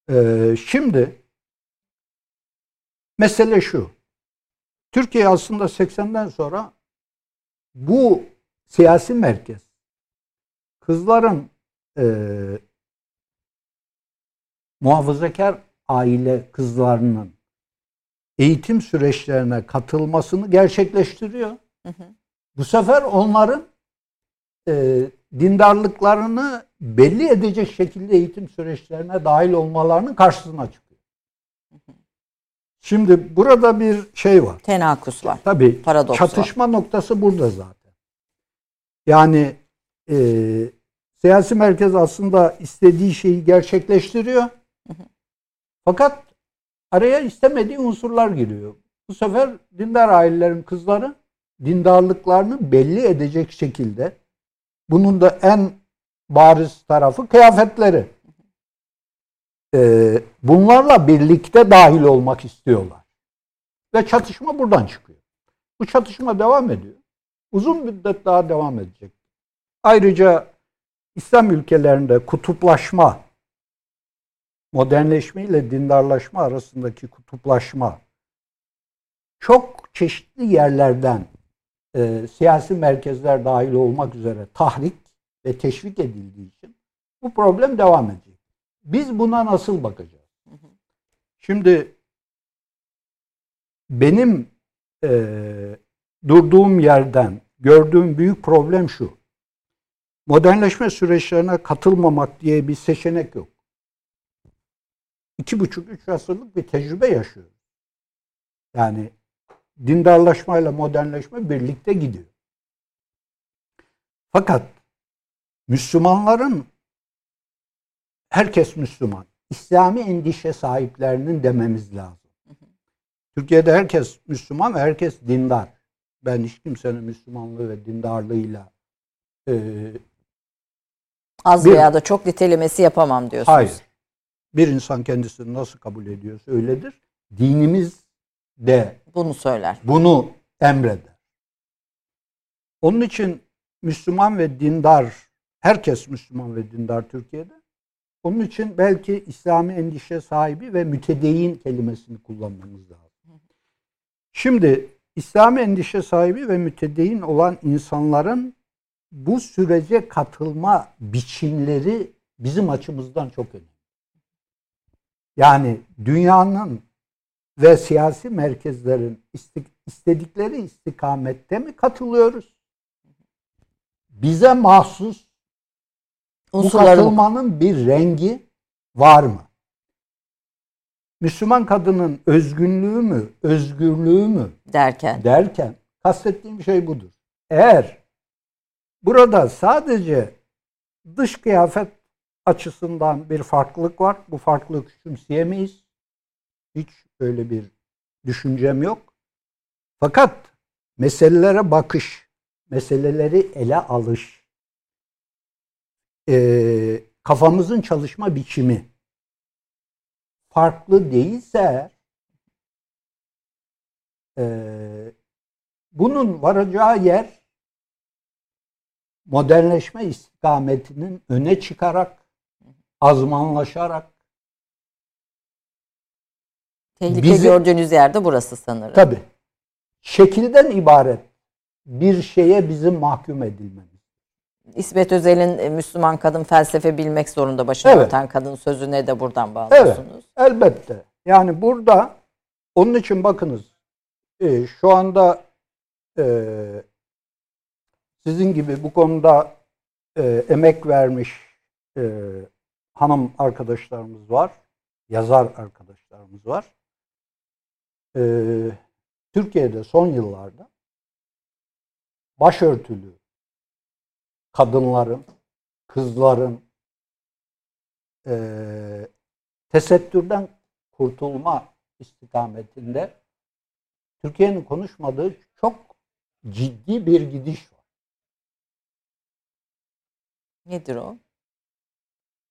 Ee, şimdi mesele şu. Türkiye aslında 80'den sonra bu siyasi merkez kızların e, muhafazakar aile kızlarının eğitim süreçlerine katılmasını gerçekleştiriyor. Hı hı. Bu sefer onların e, dindarlıklarını belli edecek şekilde eğitim süreçlerine dahil olmalarının karşısına çıkıyor. Şimdi burada bir şey var. Tenakus var. Tabii Paradoks var. çatışma noktası burada zaten. Yani e, siyasi merkez aslında istediği şeyi gerçekleştiriyor. Fakat araya istemediği unsurlar giriyor. Bu sefer dindar ailelerin kızları dindarlıklarını belli edecek şekilde bunun da en bariz tarafı kıyafetleri. Ee, bunlarla birlikte dahil olmak istiyorlar. Ve çatışma buradan çıkıyor. Bu çatışma devam ediyor. Uzun müddet daha devam edecek. Ayrıca İslam ülkelerinde kutuplaşma, modernleşme ile dindarlaşma arasındaki kutuplaşma çok çeşitli yerlerden e, siyasi merkezler dahil olmak üzere tahrik ve teşvik edildiği için bu problem devam edecek. Biz buna nasıl bakacağız? Şimdi benim e, durduğum yerden gördüğüm büyük problem şu. Modernleşme süreçlerine katılmamak diye bir seçenek yok. İki buçuk, üç asırlık bir tecrübe yaşıyor. Yani dindarlaşmayla modernleşme birlikte gidiyor. Fakat Müslümanların herkes Müslüman. İslami endişe sahiplerinin dememiz lazım. Türkiye'de herkes Müslüman ve herkes dindar. Ben hiç kimsenin Müslümanlığı ve dindarlığıyla e, Az Bir- veya da çok nitelemesi yapamam diyorsunuz. hayır. Bir insan kendisini nasıl kabul ediyorsa öyledir. Dinimiz de Bunu söyler. bunu emreder. Onun için Müslüman ve dindar, herkes Müslüman ve dindar Türkiye'de. Onun için belki İslami endişe sahibi ve mütedeyyin kelimesini kullanmamız lazım. Şimdi İslami endişe sahibi ve mütedeyyin olan insanların bu sürece katılma biçimleri bizim açımızdan çok önemli. Yani dünyanın ve siyasi merkezlerin istedikleri istikamette mi katılıyoruz? Bize mahsus Unsurları bu. katılmanın bir rengi var mı? Müslüman kadının özgünlüğü mü, özgürlüğü mü derken. derken kastettiğim şey budur. Eğer burada sadece dış kıyafet açısından bir farklılık var. Bu farklılığı küçümseyemeyiz. Hiç öyle bir düşüncem yok. Fakat meselelere bakış, meseleleri ele alış, eee, kafamızın çalışma biçimi farklı değilse eee, bunun varacağı yer modernleşme istikametinin öne çıkarak, azmanlaşarak, Tehlike Bizi- gördüğünüz yerde burası sanırım. tabi şekilden ibaret bir şeye bizim mahkum edilmemiz. İsmet Özel'in e, Müslüman kadın felsefe bilmek zorunda başına Evet. örten kadın sözüne de buradan bağlıyorsunuz. Elbette. Yani burada onun için bakınız e, şu anda e, sizin gibi bu konuda e, emek vermiş e, hanım arkadaşlarımız var. Yazar arkadaşlarımız var. E, Türkiye'de son yıllarda başörtülü kadınların, kızların e, tesettürden kurtulma istikametinde Türkiye'nin konuşmadığı çok ciddi bir gidiş var. Nedir o?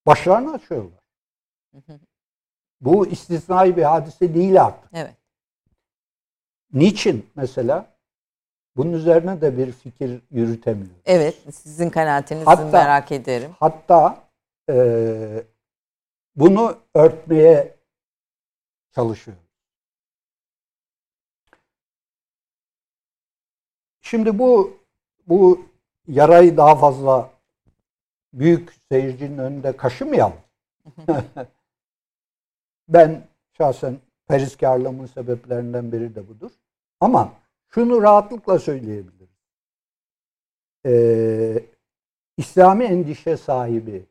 Başlarını açıyorlar. Bu istisnai bir hadise değil artık. Evet. Niçin mesela? Bunun üzerine de bir fikir yürütemiyor. Evet. Sizin kanaatinizi Hatta- merak ederim. Hatta eee, bunu örtmeye çalışıyor. Şimdi bu bu yarayı daha fazla büyük seyircinin önünde kaşımayalım. [LAUGHS] ben şahsen periskarlığımın sebeplerinden biri de budur. Ama şunu rahatlıkla söyleyebilirim. Ee, İslami endişe sahibi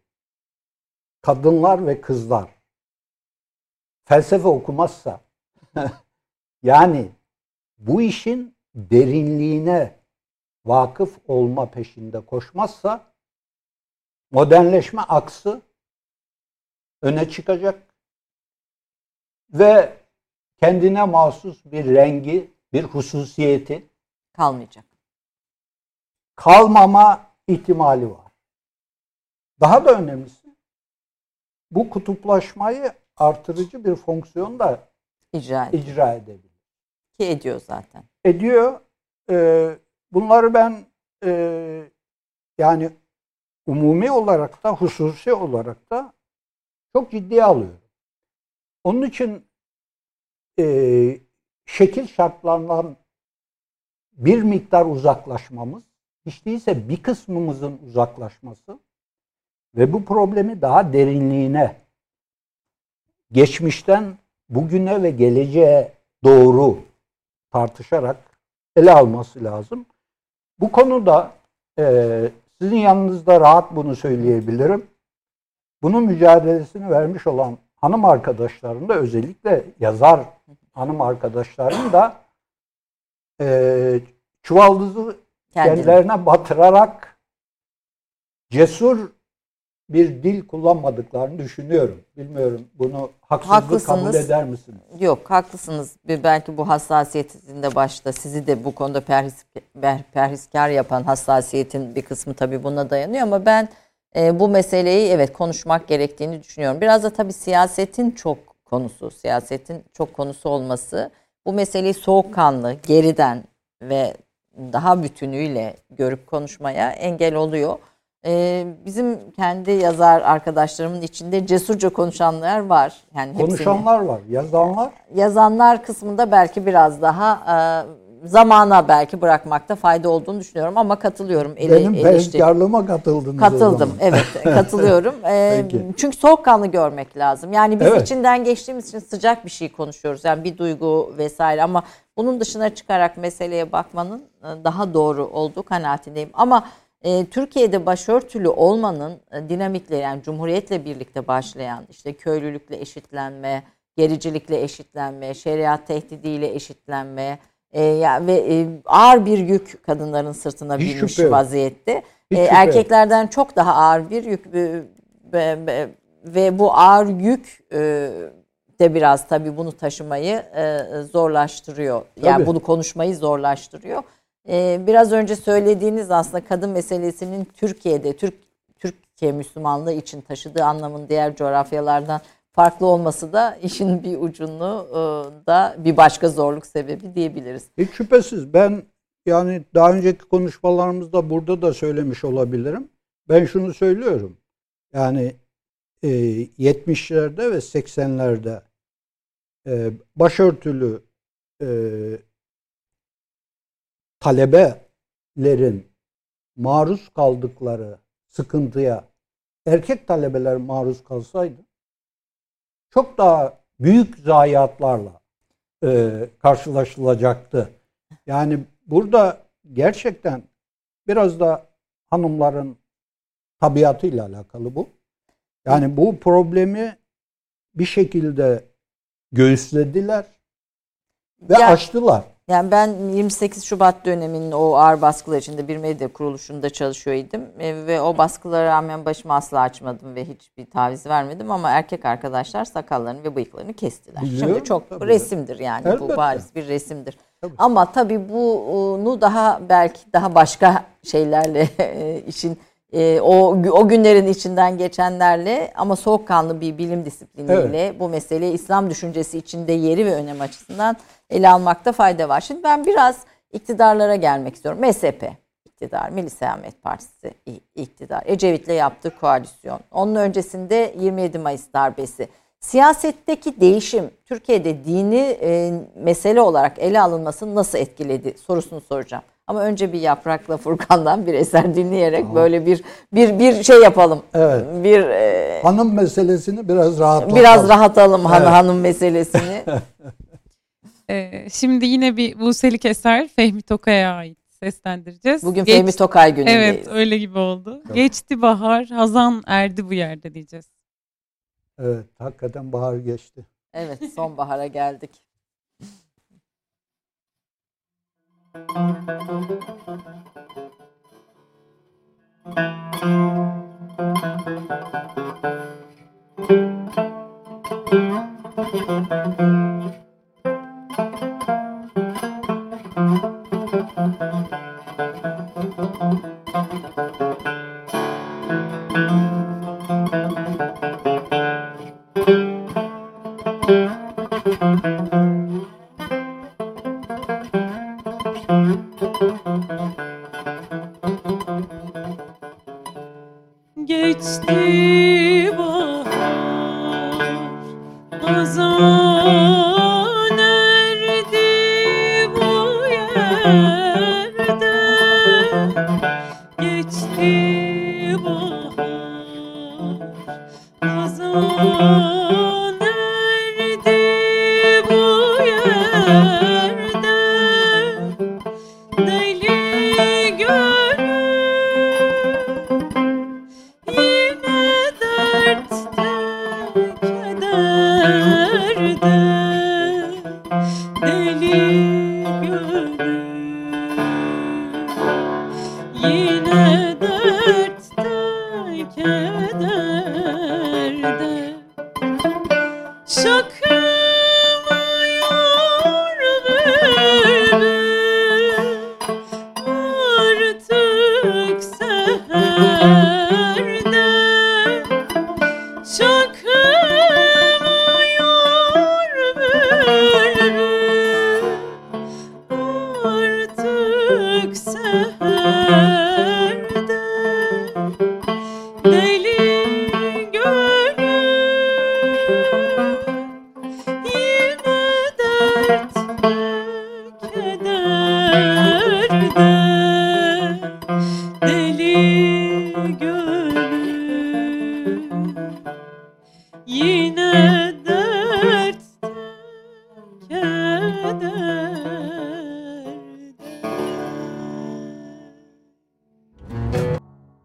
kadınlar ve kızlar felsefe okumazsa [LAUGHS] yani bu işin derinliğine vakıf olma peşinde koşmazsa modernleşme aksı öne çıkacak ve kendine mahsus bir rengi, bir hususiyeti Kalmayacak. kalmama ihtimali var. Daha da önemlisi bu kutuplaşmayı artırıcı bir fonksiyon da İcra ediyor. icra edebilir. Ki ediyor zaten. Ediyor. Ee, bunları ben e, yani umumi olarak da hususi olarak da çok ciddiye alıyorum. Onun için e, şekil şartlarından bir miktar uzaklaşmamız, hiç değilse bir kısmımızın uzaklaşması ve bu problemi daha derinliğine, geçmişten bugüne ve geleceğe doğru tartışarak ele alması lazım. Bu konuda e, sizin yanınızda rahat bunu söyleyebilirim. Bunun mücadelesini vermiş olan hanım arkadaşlarım da özellikle yazar hanım arkadaşlarım da e, çuvaldızı Kendini. kendilerine batırarak cesur bir dil kullanmadıklarını düşünüyorum. Bilmiyorum bunu haksızlık kabul Haklısınız. eder misiniz? Yok haklısınız. Belki bu hassasiyetin de başta sizi de bu konuda perhis, per- perhiskar yapan hassasiyetin bir kısmı tabii buna dayanıyor ama ben e, bu meseleyi evet konuşmak gerektiğini düşünüyorum. Biraz da tabii siyasetin çok konusu, siyasetin çok konusu olması bu meseleyi soğukkanlı, geriden ve daha bütünüyle görüp konuşmaya engel oluyor. E, bizim kendi yazar arkadaşlarımın içinde cesurca konuşanlar var. Yani hepsini- Konuşanlar var, yazanlar yazanlar kısmında belki biraz daha e, zamana belki bırakmakta fayda olduğunu düşünüyorum ama katılıyorum. Ele, benim eleştiri- perhizkarlığıma katıldınız Katıldım. Evet, [LAUGHS] katılıyorum. E, Peki. çünkü soğukkanlı görmek lazım. Yani biz Evet. içinden geçtiğimiz için sıcak bir şey konuşuyoruz. Yani bir duygu vesaire ama bunun dışına çıkarak meseleye bakmanın e, daha doğru olduğu kanaatindeyim. Ama e, Türkiye'de başörtülü olmanın e, dinamikleri yani Cumhuriyet'le birlikte başlayan işte köylülükle eşitlenme, gericilikle eşitlenme, şeriat tehdidiyle eşitlenme e, ya ve e, ağır bir yük kadınların sırtına Hiç binmiş şüphe vaziyette. Hiç E, şüphe erkeklerden çok daha ağır bir yük e, ve, ve- ve bu ağır yük e, de biraz tabii bunu taşımayı e, zorlaştırıyor. Yani Tabii. bunu konuşmayı zorlaştırıyor. E, biraz önce söylediğiniz aslında kadın meselesinin Türkiye'de Türk Türkiye Müslümanlığı için taşıdığı anlamın diğer coğrafyalardan farklı olması da işin bir ucunu e, da bir başka zorluk sebebi diyebiliriz. Hiç şüphesiz ben yani daha önceki konuşmalarımızda burada da söylemiş olabilirim. Ben şunu söylüyorum. Yani e, 70'lerde ve 80'lerde e, başörtülü e, talebelerin maruz kaldıkları sıkıntıya erkek talebeler maruz kalsaydı çok daha büyük zayiatlarla e, karşılaşılacaktı. Yani burada gerçekten biraz da hanımların tabiatıyla alakalı bu. Yani bu problemi bir şekilde göğüslediler ve Ya- aştılar. Yani ben 28 Şubat döneminin o ağır baskılar içinde bir medya kuruluşunda çalışıyordum E, ve o baskılara rağmen başımı asla açmadım ve hiçbir taviz vermedim ama erkek arkadaşlar sakallarını ve bıyıklarını kestiler. Biliyorum, Şimdi çok tabii. resimdir yani Elbette. bu bariz bir resimdir. Tabii. Ama tabii bunu daha belki daha başka şeylerle [LAUGHS] e, işin e, o o günlerin içinden geçenlerle ama soğukkanlı bir bilim disipliniyle bu meseleyi İslam düşüncesi içinde yeri ve önem açısından ele almakta fayda var. Şimdi ben biraz iktidarlara gelmek istiyorum. MSP iktidar, Milli Selamet Partisi iktidar, Ecevit'le yaptığı koalisyon. Onun öncesinde 27 Mayıs darbesi. Siyasetteki değişim Türkiye'de dini e, mesele olarak ele alınmasını nasıl etkiledi sorusunu soracağım. Ama önce bir Yaprak'la Furkan'dan bir eser dinleyerek böyle bir bir bir şey yapalım. Evet. Bir e, Hanım meselesini biraz rahatlatalım. biraz rahatalım Evet. hanım meselesini. [LAUGHS] Ee, şimdi yine bir Buselik eser Fehmi Tokay'a ait seslendireceğiz. Bugün Geç- Fehmi Tokay günündeyiz. Evet öyle gibi oldu. Geçti bahar, hazan erdi bu yerde diyeceğiz. Evet, hakikaten bahar geçti. Evet sonbahara geldik. [LAUGHS] Geçti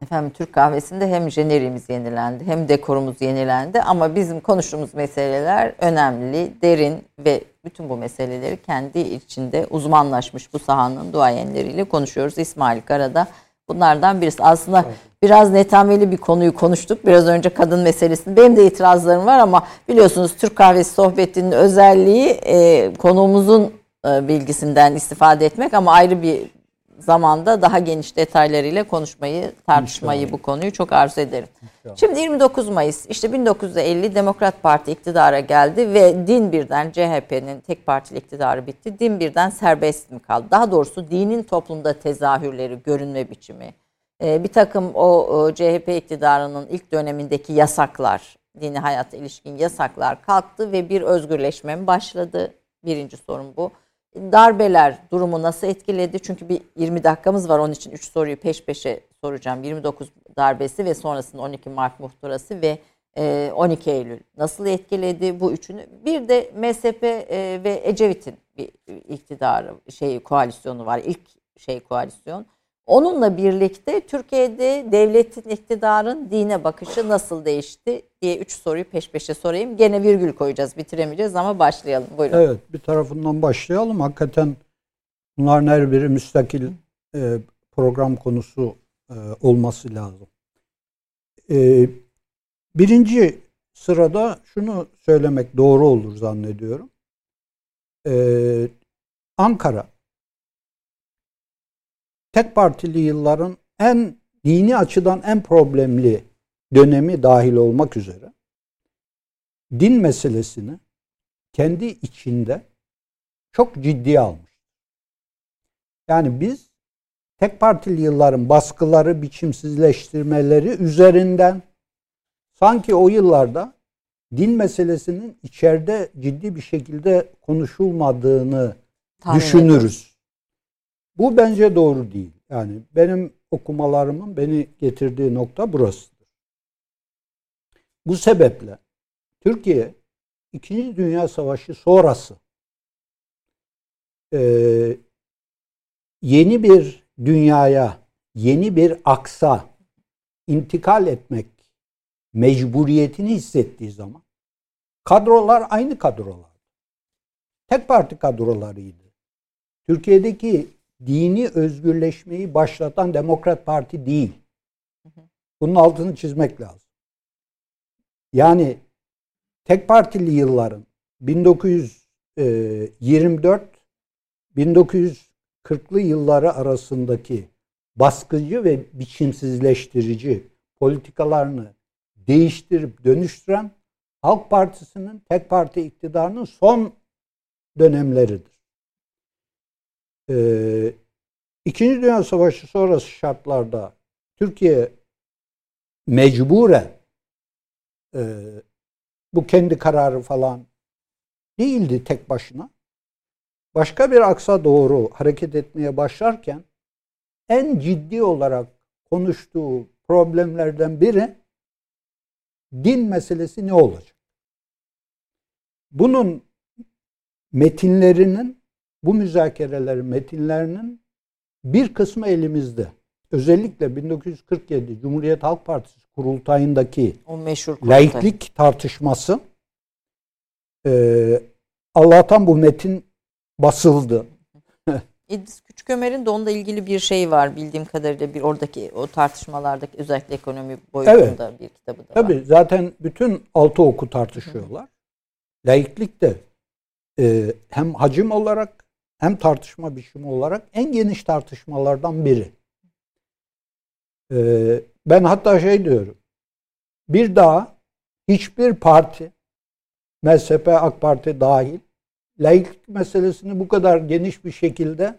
Efendim Türk kahvesinde hem jeneriğimiz yenilendi hem dekorumuz yenilendi ama bizim konuştuğumuz meseleler önemli, derin ve bütün bu meseleleri kendi içinde uzmanlaşmış bu sahanın duayenleriyle konuşuyoruz. İsmail Karada bunlardan birisi. Aslında biraz netameli bir konuyu konuştuk. Biraz önce kadın meselesini. Benim de itirazlarım var ama biliyorsunuz Türk kahvesi sohbetinin özelliği e, konuğumuzun e, bilgisinden istifade etmek ama ayrı bir zamanda daha geniş detaylarıyla konuşmayı, tartışmayı İnşallah. bu konuyu çok arzu ederim. Şimdi 29 Mayıs işte 1950 Demokrat Parti iktidara geldi ve din birden CHP'nin tek partili iktidarı bitti. Din birden serbest mi kaldı? Daha doğrusu dinin toplumda tezahürleri, görünme biçimi, e, bir takım o, CHP iktidarının ilk dönemindeki yasaklar, dini hayata ilişkin yasaklar kalktı ve bir özgürleşme başladı? Birinci sorun bu. Darbeler durumu nasıl etkiledi? Çünkü bir 20 dakikamız var onun için 3 soruyu peş peşe soracağım. 29 darbesi ve sonrasında 12 Mart muhtırası ve e, 12 Eylül nasıl etkiledi bu üçünü? Bir de MSP e, ve Ecevit'in bir iktidarı şey koalisyonu var. İlk şey koalisyon. Onunla birlikte Türkiye'de devletin iktidarın dine bakışı nasıl değişti diye üç soruyu peş peşe sorayım. Gene virgül koyacağız bitiremeyeceğiz ama başlayalım. Buyurun. Evet bir tarafından başlayalım. Hakikaten bunların her biri müstakil e, program konusu e, olması lazım. E, birinci sırada şunu söylemek doğru olur zannediyorum. E, Ankara tek partili yılların en dini açıdan en problemli dönemi dahil olmak üzere din meselesini kendi içinde çok ciddiye almış. Yani biz tek partili yılların baskıları, biçimsizleştirmeleri üzerinden sanki o yıllarda din meselesinin içeride ciddi bir şekilde konuşulmadığını Tahmin düşünürüz. Bu bence doğru değil. Yani benim okumalarımın beni getirdiği nokta burasıdır. Bu sebeple Türkiye İkinci Dünya Savaşı sonrası e, yeni bir dünyaya, yeni bir aksa intikal etmek mecburiyetini hissettiği zaman kadrolar aynı kadrolar. Tek parti kadrolarıydı. Türkiye'deki dini özgürleşmeyi başlatan Demokrat Parti değil. Bunun altını çizmek lazım. Yani tek partili yılların 1924 1940'lı yılları arasındaki baskıcı ve biçimsizleştirici politikalarını değiştirip dönüştüren Halk Partisi'nin tek parti iktidarının son dönemleridir. Ee, İkinci Dünya Savaşı sonrası şartlarda Türkiye mecburen e, bu kendi kararı falan değildi tek başına. Başka bir aksa doğru hareket etmeye başlarken en ciddi olarak konuştuğu problemlerden biri din meselesi ne olacak? Bunun metinlerinin bu müzakerelerin metinlerinin bir kısmı elimizde. Özellikle 1947 Cumhuriyet Halk Partisi kurultayındaki O meşhur kurultay. laiklik tartışması e, Allah'tan bu metin basıldı. [LAUGHS] İdris Küçükömer'in de onunla ilgili bir şey var bildiğim kadarıyla bir oradaki o tartışmalardaki özellikle ekonomi boyutunda bir kitabı da var. Tabii zaten bütün altı oku tartışıyorlar. Laiklik de e, hem hacim olarak hem tartışma biçimi olarak en geniş tartışmalardan biri. E, ben hatta şey diyorum. Bir daha hiçbir parti, MSP, AK Parti dahil laiklik meselesini bu kadar geniş bir şekilde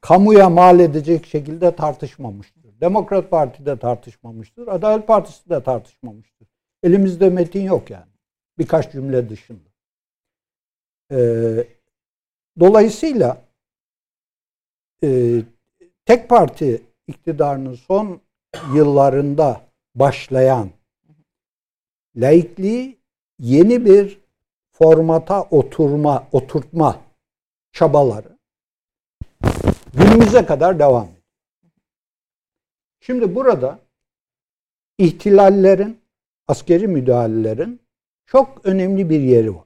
kamuya mal edecek şekilde tartışmamıştır. Demokrat Parti de tartışmamıştır. Adalet Partisi de tartışmamıştır. Elimizde metin yok yani. Birkaç cümle dışında. Ee, dolayısıyla e, tek parti iktidarının son yıllarında başlayan laikliği yeni bir formata oturma, oturtma çabaları günümüze kadar devam ediyor. Şimdi burada ihtilallerin, askeri müdahalelerin çok önemli bir yeri var.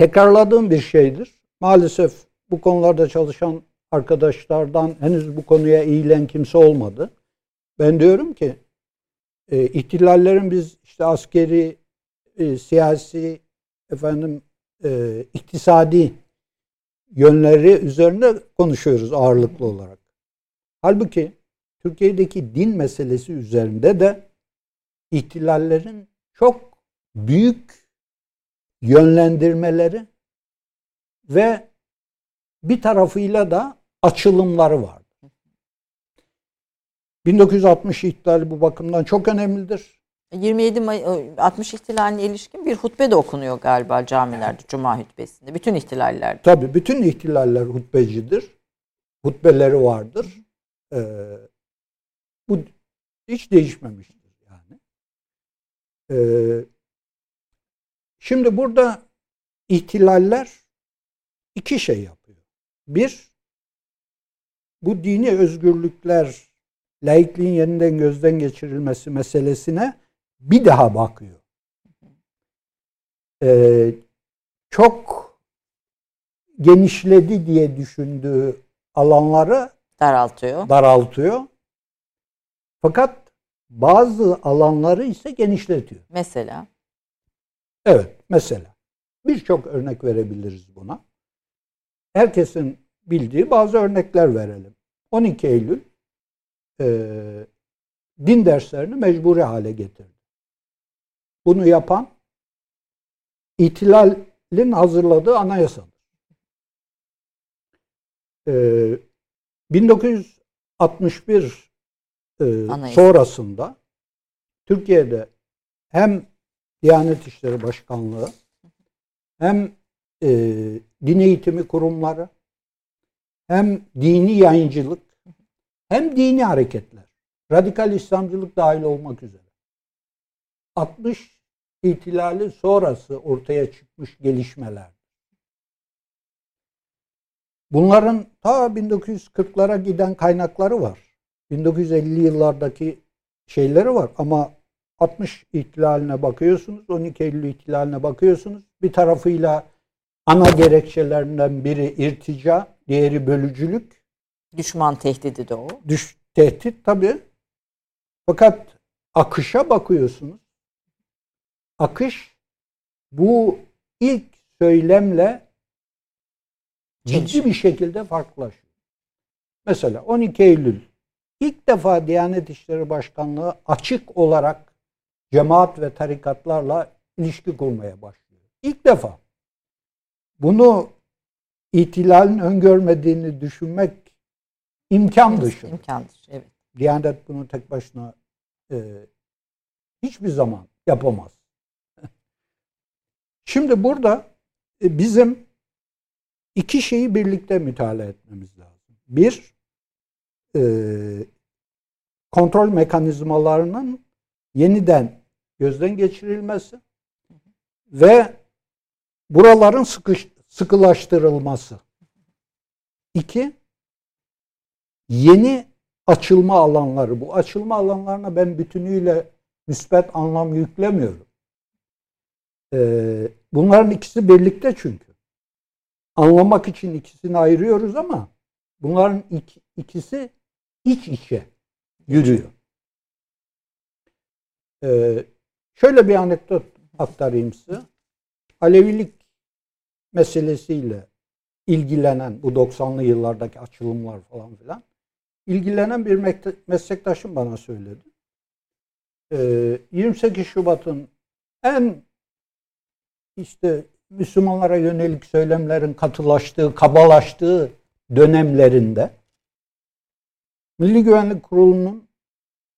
Tekrarladığım bir şeydir. Maalesef bu konularda çalışan arkadaşlardan henüz bu konuya eğilen kimse olmadı. Ben diyorum ki e, ihtilallerin biz işte askeri, e, siyasi, efendim e, iktisadi yönleri üzerine konuşuyoruz ağırlıklı olarak. Halbuki Türkiye'deki din meselesi üzerinde de ihtilallerin çok büyük yönlendirmeleri ve bir tarafıyla da açılımları var. 1960 ihtilali bu bakımdan çok önemlidir. 27 May 60 ihtilaline ilişkin bir hutbe de okunuyor galiba camilerde Cuma hutbesinde. Bütün ihtilallerde. Tabii bütün ihtilaller hutbecidir. Hutbeleri vardır. Ee, bu hiç değişmemiştir yani. Ee, şimdi burada ihtilaller iki şey yapıyor. Bir, bu dini özgürlükler, laikliğin yeniden gözden geçirilmesi meselesine bir daha bakıyor. Ee, çok genişledi diye düşündüğü alanları Daraltıyor. daraltıyor. Fakat bazı alanları ise genişletiyor. Mesela Evet, mesela birçok örnek verebiliriz buna. Herkesin bildiği bazı örnekler verelim. 12 Eylül e, din derslerini mecburi hale getirdi. Bunu yapan ihtilalin hazırladığı anayasadır. E, 1961 e, Anayasa. sonrasında Türkiye'de hem Diyanet İşleri Başkanlığı hem e, din eğitimi kurumları hem dini yayıncılık hem dini hareketler radikal İslamcılık dahil olmak üzere 60 ihtilali sonrası ortaya çıkmış gelişmeler. Bunların ta 1940'lara giden kaynakları var. 1950 yıllardaki şeyleri var ama 60 ihtilaline bakıyorsunuz, 12 Eylül ihtilaline bakıyorsunuz. Bir tarafıyla ana gerekçelerinden biri irtica, diğeri bölücülük. düşman tehdidi de o. Düş, tehdit tabii. Fakat akışa bakıyorsunuz. Akış bu ilk söylemle ciddi bir şekilde farklılaşıyor. Mesela 12 Eylül ilk defa Diyanet İşleri Başkanlığı açık olarak cemaat ve tarikatlarla ilişki kurmaya başlıyor. İlk defa. Bunu ihtilalin öngörmediğini düşünmek imkan dışı. İmkan dışı, evet. Diyanet bunu tek başına e, hiçbir zaman yapamaz. [LAUGHS] Şimdi burada e, bizim iki şeyi birlikte mütalaa etmemiz lazım. Bir, e, kontrol mekanizmalarının yeniden gözden geçirilmesi ve buraların sıkış, sıkılaştırılması. İki, yeni açılma alanları. Bu açılma alanlarına ben bütünüyle müspet anlam yüklemiyorum. Ee, bunların ikisi birlikte çünkü. Anlamak için ikisini ayırıyoruz ama bunların ik- ikisi iç içe yürüyor. Ee, şöyle bir anekdot aktarayım size. Alevilik meselesiyle ilgilenen bu 90'lı yıllardaki açılımlar falan filan ilgilenen bir meslektaşım bana söyledi. Ee, 28 Şubat'ın en işte Müslümanlara yönelik söylemlerin katılaştığı, kabalaştığı dönemlerinde Milli Güvenlik Kurulu'nun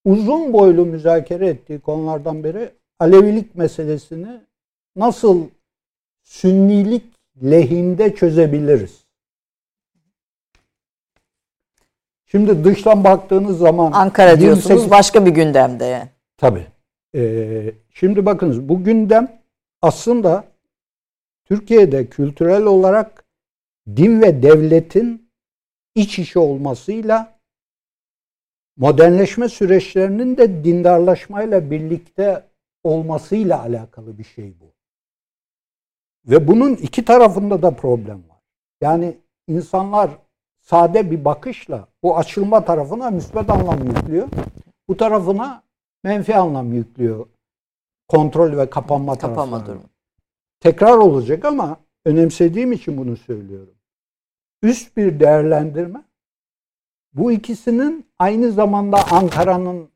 uzun boylu müzakere ettiği konulardan biri Alevilik meselesini nasıl Sünnilik lehinde çözebiliriz? Şimdi dıştan baktığınız zaman Ankara diyorsunuz 28 başka bir gündemde yani. Tabii. Ee, şimdi bakınız bu gündem aslında Türkiye'de kültürel olarak din ve devletin iç içe olmasıyla modernleşme süreçlerinin de dindarlaşmayla birlikte olmasıyla alakalı bir şey bu. Ve bunun iki tarafında da problem var. Yani insanlar sade bir bakışla bu açılma tarafına müsbet anlam yüklüyor. Bu tarafına menfi anlam yüklüyor. Kontrol ve kapanma, Kapanma durumu. Tekrar olacak ama önemsediğim için bunu söylüyorum. Üst bir değerlendirme. Bu ikisinin aynı zamanda Ankara'nın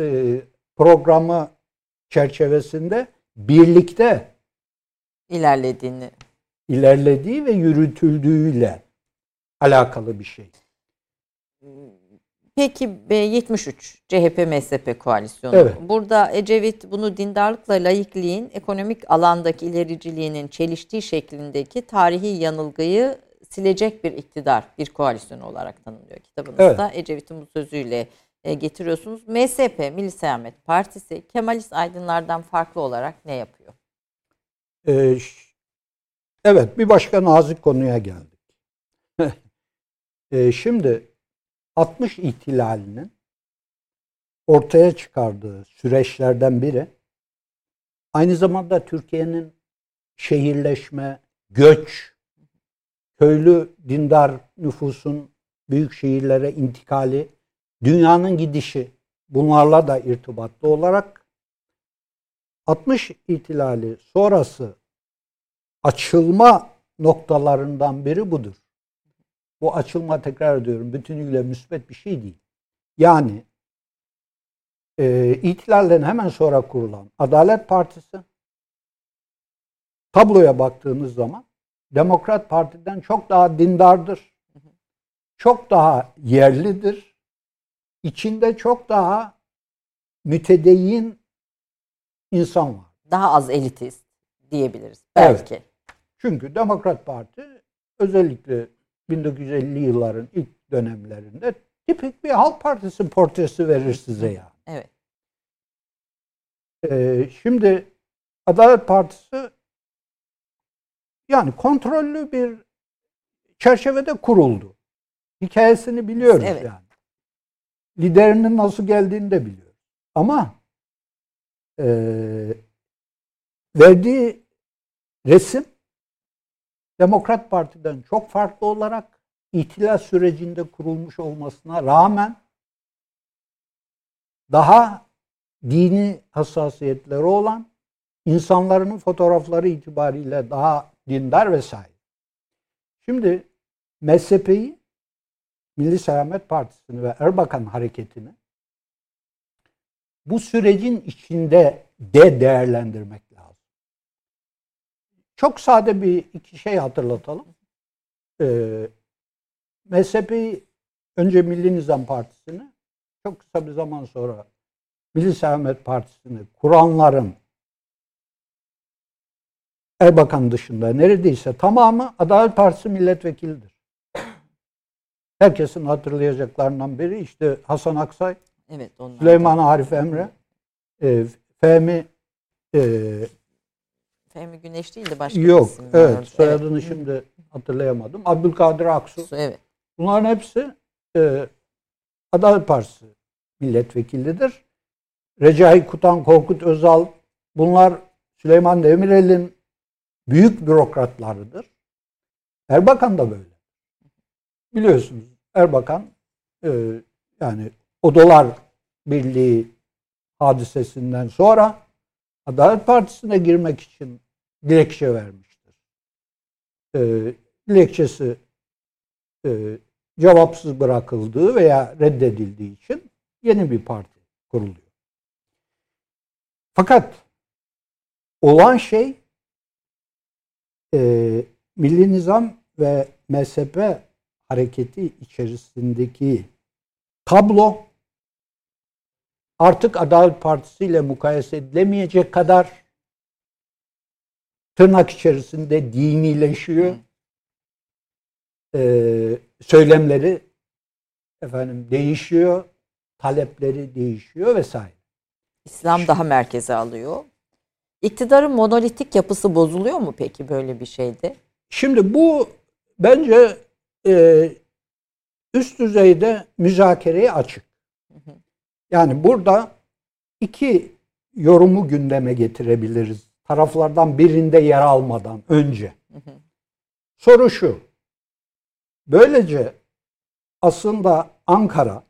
e, programı çerçevesinde birlikte ilerlediğini. ilerlediği ve yürütüldüğüyle alakalı bir şey. Peki B73 CHP MSP koalisyonu. Evet. Burada Ecevit bunu dindarlıkla laikliğin ekonomik alandaki ilericiliğinin çeliştiği şeklindeki tarihi yanılgıyı silecek bir iktidar, bir koalisyon olarak tanımlıyor kitabınızda. Ecevit'in bu sözüyle getiriyorsunuz. MSP, Milli Selamet Partisi, Kemalist aydınlardan farklı olarak ne yapıyor? Ee, evet bir başka nazik konuya geldik. Ee, [LAUGHS] şimdi 60 ihtilalinin ortaya çıkardığı süreçlerden biri aynı zamanda Türkiye'nin şehirleşme, göç, köylü dindar nüfusun büyük şehirlere intikali, dünyanın gidişi bunlarla da irtibatlı olarak 60 ihtilali sonrası açılma noktalarından biri budur. Bu açılma tekrar ediyorum bütünüyle müsbet bir şey değil. Yani e, ihtilalden hemen sonra kurulan Adalet Partisi tabloya baktığınız zaman Demokrat Parti'den çok daha dindardır. Çok daha yerlidir. İçinde çok daha mütedeyyin insan var. Daha az elitist diyebiliriz Evet. belki. Çünkü Demokrat Parti özellikle 1950'li yılların ilk dönemlerinde tipik bir halk partisi portresi verir size ya. Evet. Ee, şimdi Adalet Partisi yani kontrollü bir çerçevede kuruldu. Hikayesini biliyoruz Evet. yani. Liderinin nasıl geldiğini de biliyoruz. Ama eee verdiği resim Demokrat Parti'den çok farklı olarak ihtilal sürecinde kurulmuş olmasına rağmen daha dini hassasiyetleri olan insanların fotoğrafları itibariyle daha dindar vesaire. Şimdi MSP'yi Milli Selamet Partisi'ni ve Erbakan hareketini bu sürecin içinde de değerlendirmek lazım. Çok sade bir iki şey hatırlatalım. Ee, MSP'yi önce Milli Nizam Partisi'ni çok kısa bir zaman sonra Milli Selamet Partisi'ni kuranların Erbakan dışında neredeyse tamamı Adalet Partisi milletvekilidir. Herkesin hatırlayacaklarından biri işte Hasan Aksay, Evet onlar. Süleyman Arif Emre, e, Fehmi e, Fehmi Güneş değil de başka yok. isim Evet, vardı. soyadını şimdi hatırlayamadım. Abdülkadir Aksu. Evet. Bunların hepsi e, Adalet Partisi milletvekilidir. Recai Kutan, Korkut Özal bunlar Süleyman Demirel'in büyük bürokratlarıdır. Erbakan da böyle. Biliyorsunuz Erbakan e, yani Odalar Birliği hadisesinden sonra Adalet Partisi'ne girmek için dilekçe vermiştir. E, dilekçesi e, cevapsız bırakıldığı veya reddedildiği için yeni bir parti kuruluyor. Fakat olan şey e, Milli Nizam ve MSP hareketi içerisindeki tablo artık Adalet Partisi ile mukayese edilemeyecek kadar tırnak içerisinde dinileşiyor. Ee, söylemleri efendim değişiyor, talepleri değişiyor vesaire. İslam daha merkeze alıyor. İktidarın monolitik yapısı bozuluyor mu peki böyle bir şeyde? Şimdi bu bence e, üst düzeyde müzakereye açık. Yani burada iki yorumu gündeme getirebiliriz. Taraflardan birinde yer almadan önce. Soru şu. Böylece aslında Ankara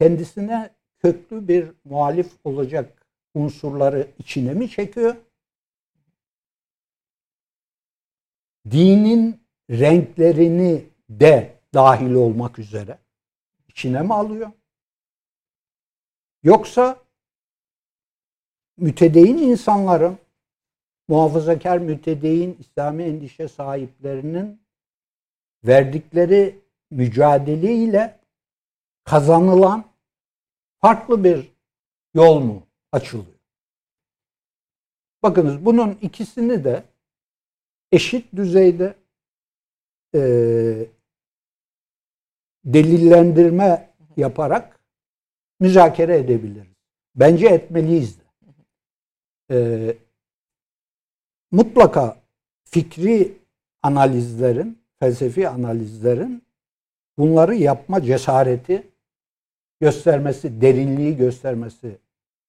kendisine köklü bir muhalif olacak unsurları içine mi çekiyor? Dinin renklerini de dahil olmak üzere içine mi alıyor? Yoksa mütedeyin insanların muhafazakar mütedeyin İslami endişe sahiplerinin verdikleri mücadeleyle kazanılan farklı bir yol mu açılıyor? Bakınız bunun ikisini de eşit düzeyde e, delillendirme yaparak müzakere edebiliriz. Bence etmeliyiz de. E, mutlaka fikri analizlerin, felsefi analizlerin bunları yapma cesareti göstermesi, derinliği göstermesi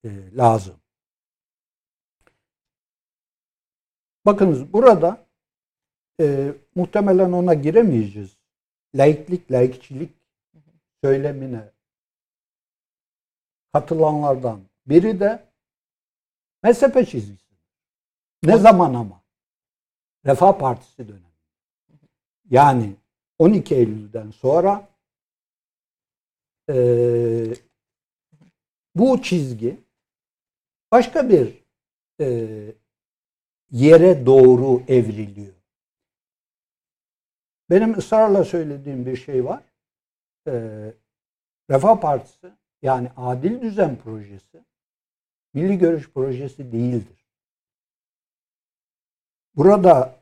e, lazım. Bakınız burada e, muhtemelen ona giremeyeceğiz. Laiklik, laikçilik söylemine katılanlardan biri de mezhepe çizgisi. Ne zaman ama? Refah Partisi dönemi. Yani 12 Eylül'den sonra e, bu çizgi başka bir e, yere doğru evriliyor. Benim ısrarla söylediğim bir şey var. E, Refah Partisi yani Adil Düzen Projesi Milli Görüş Projesi değildir. Burada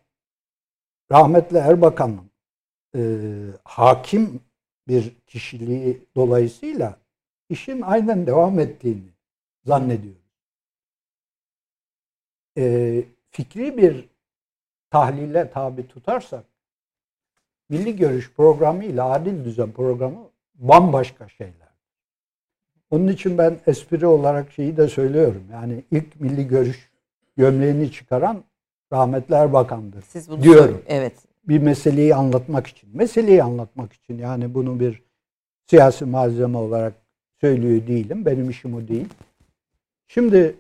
rahmetli Erbakan'ın e, hakim bir kişiliği dolayısıyla işin aynen devam ettiğini zannediyorum. E, fikri bir tahlile tabi tutarsak Milli Görüş Programı ile Adil Düzen Programı bambaşka şeyler. Onun için ben espri olarak şeyi de söylüyorum. Yani ilk milli görüş gömleğini çıkaran rahmetli Erbakan'dır. Siz bunu Diyorum. söyle- Evet. Bir meseleyi anlatmak için. Meseleyi anlatmak için yani bunu bir siyasi malzeme olarak söylüyor değilim. Benim işim o değil. Şimdi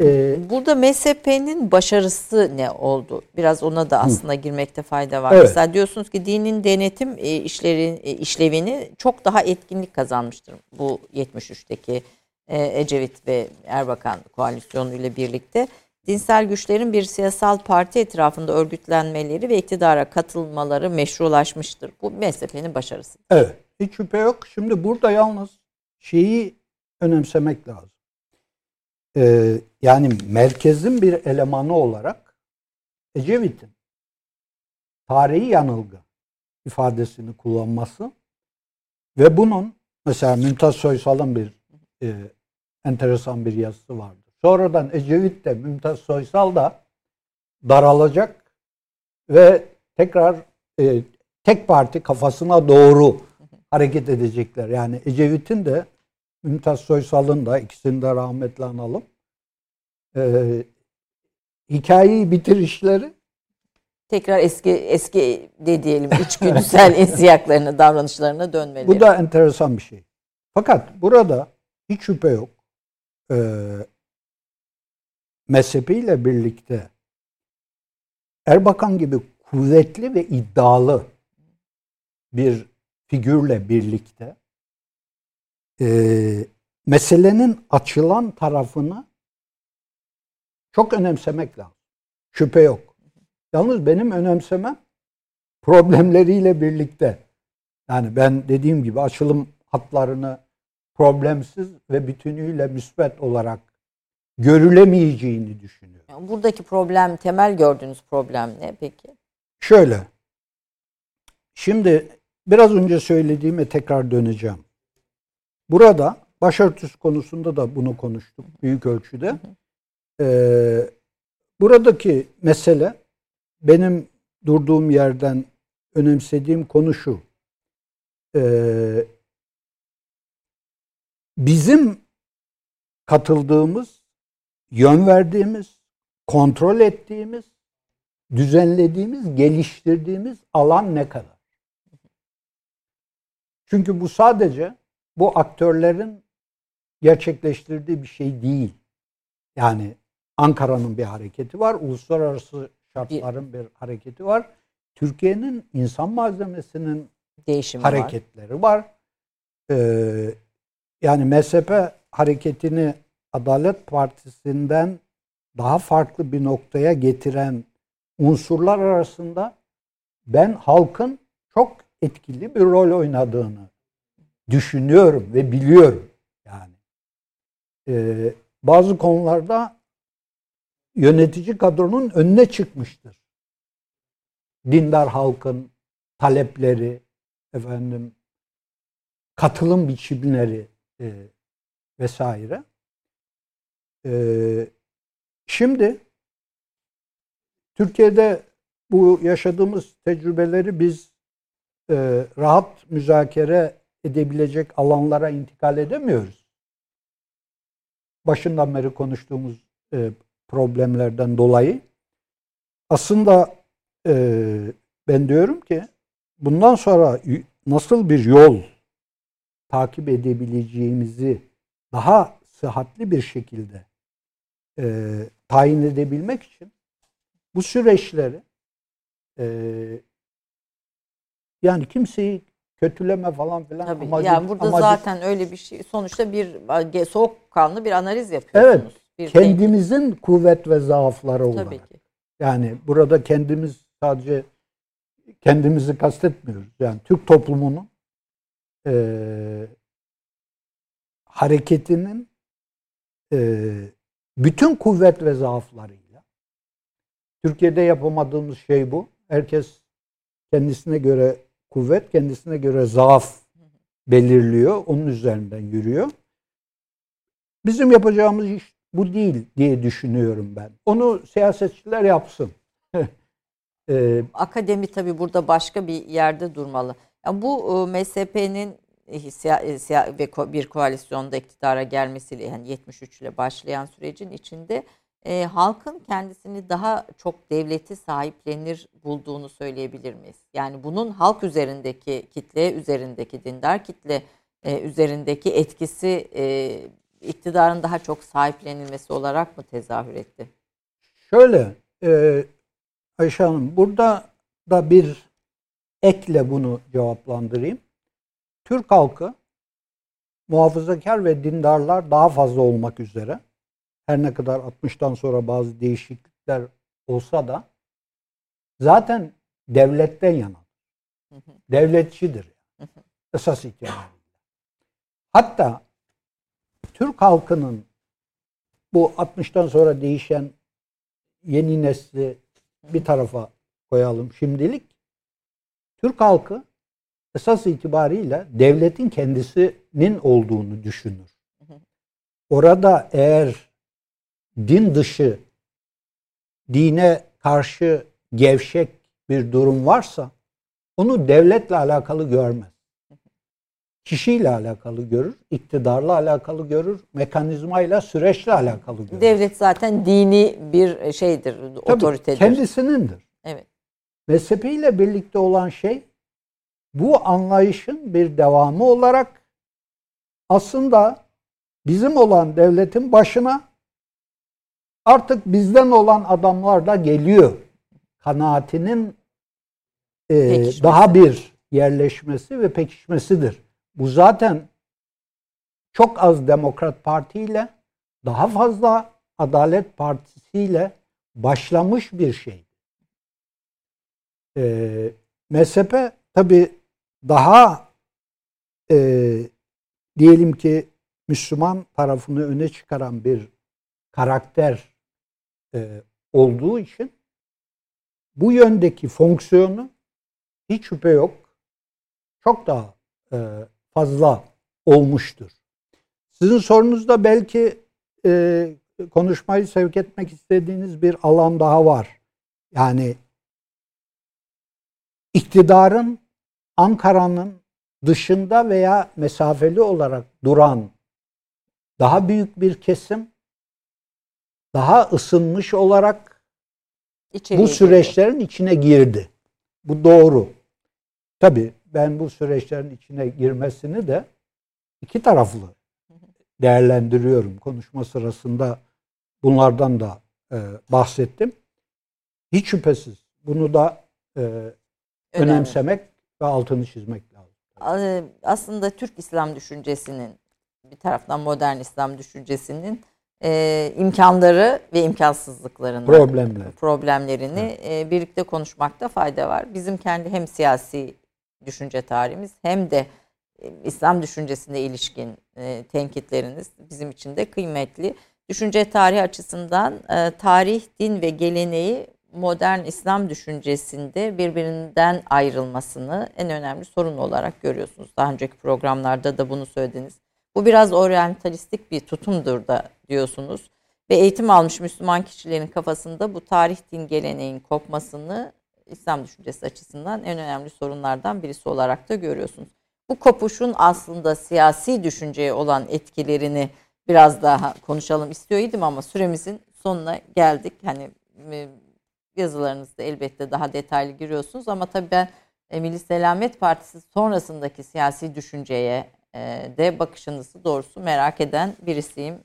e, Burada MSP'nin başarısı ne oldu? Biraz ona da aslında girmekte fayda var. Evet. Mesela diyorsunuz ki dinin denetim e, işleri e, işlevini çok daha etkinlik kazanmıştır bu 73'teki e, Ecevit ve Erbakan koalisyonu ile birlikte. Dinsel güçlerin bir siyasal parti etrafında örgütlenmeleri ve iktidara katılmaları meşrulaşmıştır. Bu MSP'nin başarısı. Evet. Hiç şüphe yok. Şimdi burada yalnız şeyi önemsemek lazım. Ee, yani merkezin bir elemanı olarak Ecevit'in tarihi yanılgı ifadesini kullanması ve bunun mesela Mümtaz Soysal'ın bir e, enteresan bir yazısı vardır. Sonradan Ecevit de Mümtaz Soysal da daralacak ve tekrar e, tek parti kafasına doğru hareket edecekler. Yani Ecevit'in de Mümtaz Soysal'ın da ikisini de rahmetle analım. Ee, hikayeyi bitirişleri Tekrar eski eski de diyelim içgüdüsel insiyaklarına, [LAUGHS] davranışlarına dönmeleri. bu da enteresan bir şey. Fakat burada hiç şüphe yok. Ee, mezhebiyle birlikte Erbakan gibi kuvvetli ve iddialı bir figürle birlikte e, meselenin açılan tarafını çok önemsemek lazım. Şüphe yok. Yalnız benim önemsemem problemleriyle birlikte. Yani ben dediğim gibi açılım hatlarını problemsiz ve bütünüyle müsbet olarak görülemeyeceğini düşünüyorum. Yani buradaki problem, temel gördüğünüz problem ne peki? Şöyle. Şimdi biraz önce söylediğime tekrar döneceğim. Burada başörtüsü konusunda da bunu konuştuk büyük ölçüde. Ee, buradaki mesele benim durduğum yerden önemsediğim konu şu. Ee, bizim katıldığımız, yön verdiğimiz, kontrol ettiğimiz, düzenlediğimiz, geliştirdiğimiz alan ne kadar? Çünkü bu sadece bu aktörlerin gerçekleştirdiği bir şey değil. Yani Ankara'nın bir hareketi var, uluslararası şartların bir hareketi var. Türkiye'nin insan malzemesinin Değişimi var. hareketleri var. Ee, yani MSP hareketini Adalet Partisi'nden daha farklı bir noktaya getiren unsurlar arasında ben halkın çok etkili bir rol oynadığını düşünüyorum ve biliyorum. Yani Ee, bazı konularda yönetici kadronun önüne çıkmıştır. Dindar halkın talepleri, efendim katılım biçimleri e, vesaire. E, şimdi Türkiye'de bu yaşadığımız tecrübeleri biz e, rahat müzakere edebilecek alanlara intikal edemiyoruz. Başından beri konuştuğumuz e, problemlerden dolayı. Aslında e, ben diyorum ki bundan sonra nasıl bir yol takip edebileceğimizi daha sıhhatli bir şekilde e, tayin edebilmek için bu süreçleri e, yani kimseyi kötüleme falan filan Tabii. amacı- yani burada amacı- zaten öyle bir şey sonuçta bir e, soğukkanlı bir analiz yapıyorsunuz. Bir kendimizin kuvvet ve zaafları olarak. tabii ki. Yani burada kendimiz sadece kendimizi kastetmiyoruz. Yani Türk toplumunun eee, hareketinin eee, bütün kuvvet ve zaaflarıyla Türkiye'de yapamadığımız şey bu. Herkes kendisine göre kuvvet, kendisine göre zaaf belirliyor. Onun üzerinden yürüyor. Bizim yapacağımız iş bu değil diye düşünüyorum ben. Onu siyasetçiler yapsın. [LAUGHS] Ee, Akademi tabii burada başka bir yerde durmalı. Yani bu e, MSP'nin e, ve bir koalisyonda iktidara gelmesiyle yani 73 ile başlayan sürecin içinde e, halkın kendisini daha çok devleti sahiplenir bulduğunu söyleyebilir miyiz? Yani bunun halk üzerindeki kitle üzerindeki dindar kitle e, üzerindeki etkisi e, iktidarın daha çok sahiplenilmesi olarak mı tezahür etti? Şöyle e, Ayşe Hanım burada da bir ekle bunu cevaplandırayım. Türk halkı muhafazakar ve dindarlar daha fazla olmak üzere her ne kadar 60'tan sonra bazı değişiklikler olsa da zaten devletten yana. Devletçidir. Esas itibariyle. Hatta Türk halkının bu 60'tan sonra değişen yeni nesli bir tarafa koyalım şimdilik. Türk halkı esas itibariyle devletin kendisinin olduğunu düşünür. Orada eğer din dışı, dine karşı gevşek bir durum varsa onu devletle alakalı görmez. Kişiyle alakalı görür, iktidarla alakalı görür, mekanizmayla, süreçle alakalı görür. Devlet zaten dini bir şeydir, Tabii, otoritedir. Kendisinindir. Evet. Mezhepiyle birlikte olan şey bu anlayışın bir devamı olarak aslında bizim olan devletin başına artık bizden olan adamlar da geliyor. Kanaatinin e, Pekişmesi. daha bir yerleşmesi ve pekişmesidir. Bu zaten çok az Demokrat Parti ile daha fazla Adalet Partisi ile başlamış bir şey. E, mezhepe tabi daha e, diyelim ki Müslüman tarafını öne çıkaran bir karakter e, olduğu için bu yöndeki fonksiyonu hiç şüphe yok çok daha e, fazla olmuştur. Sizin sorunuzda belki e, konuşmayı sevk etmek istediğiniz bir alan daha var. Yani iktidarın Ankara'nın dışında veya mesafeli olarak duran daha büyük bir kesim daha ısınmış olarak İçeriye bu süreçlerin içine girdi. Bu doğru. Tabii ben bu süreçlerin içine girmesini de iki taraflı değerlendiriyorum. Konuşma sırasında bunlardan da e, bahsettim. Hiç şüphesiz bunu da e, Önemli. önemsemek ve altını çizmek lazım. A- aslında Türk İslam düşüncesinin bir taraftan modern İslam düşüncesinin e, imkanları ve imkansızlıklarını Problemler. problemlerini e, birlikte konuşmakta fayda var. Bizim kendi hem siyasi düşünce tarihimiz hem de e, İslam düşüncesine ilişkin e, tenkitleriniz bizim için de kıymetli. Düşünce tarihi açısından e, tarih, din ve geleneği modern İslam düşüncesinde birbirinden ayrılmasını en önemli sorun olarak görüyorsunuz. Daha önceki programlarda da bunu söylediniz. Bu biraz oryantalistik bir tutumdur da diyorsunuz. Ve eğitim almış Müslüman kişilerin kafasında bu tarih din geleneğin kopmasını İslam düşüncesi açısından en önemli sorunlardan birisi olarak da görüyorsunuz. Bu kopuşun aslında siyasi düşünceye olan etkilerini biraz daha konuşalım istiyor idim ama süremizin sonuna geldik. Hani e, yazılarınızda elbette daha detaylı giriyorsunuz ama tabii ben e, Milli Selamet Partisi sonrasındaki siyasi düşünceye e, de bakışınızı doğrusu merak eden birisiyim.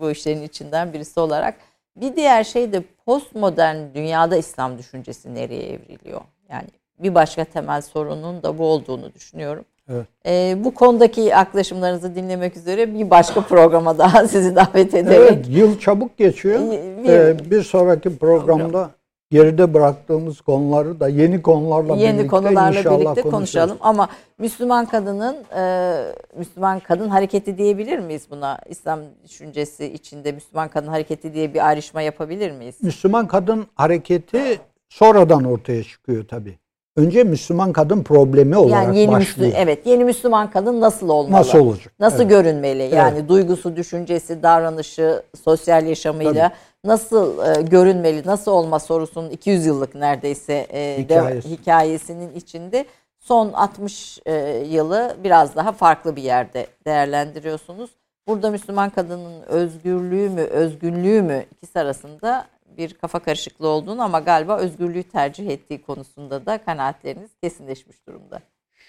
Bu işlerin içinden birisi olarak. Bir diğer şey de postmodern dünyada İslam düşüncesi nereye evriliyor? Yani bir başka temel sorunun da bu olduğunu düşünüyorum. Evet. E, bu konudaki yaklaşımlarınızı dinlemek üzere bir başka programa daha sizi davet ederek Evet, yıl çabuk geçiyor. Bir- Ee, bir sonraki programda geride bıraktığımız konuları da yeni konularla yeni birlikte konularla inşallah birlikte konuşalım. Ama Müslüman kadının e, Müslüman kadın hareketi diyebilir miyiz buna? İslam düşüncesi içinde Müslüman kadın hareketi diye bir ayrışma yapabilir miyiz? Müslüman kadın hareketi sonradan ortaya çıkıyor tabii. Önce Müslüman kadın problemi olarak Yani yeni başlıyor. Müslüman evet yeni Müslüman kadın nasıl olmalı? Nasıl olacak? Nasıl Evet. görünmeli? Yani duygusu, düşüncesi, davranışı, sosyal yaşamıyla nasıl e, görünmeli, nasıl olma sorusunun 200 yıllık neredeyse e, Hikayesi. de- hikayesinin içinde son 60 e, yılı biraz daha farklı bir yerde değerlendiriyorsunuz. Burada Müslüman kadının özgürlüğü mü, özgünlüğü mü ikisi arasında bir kafa karışıklığı olduğunu ama galiba özgürlüğü tercih ettiği konusunda da kanaatleriniz kesinleşmiş durumda.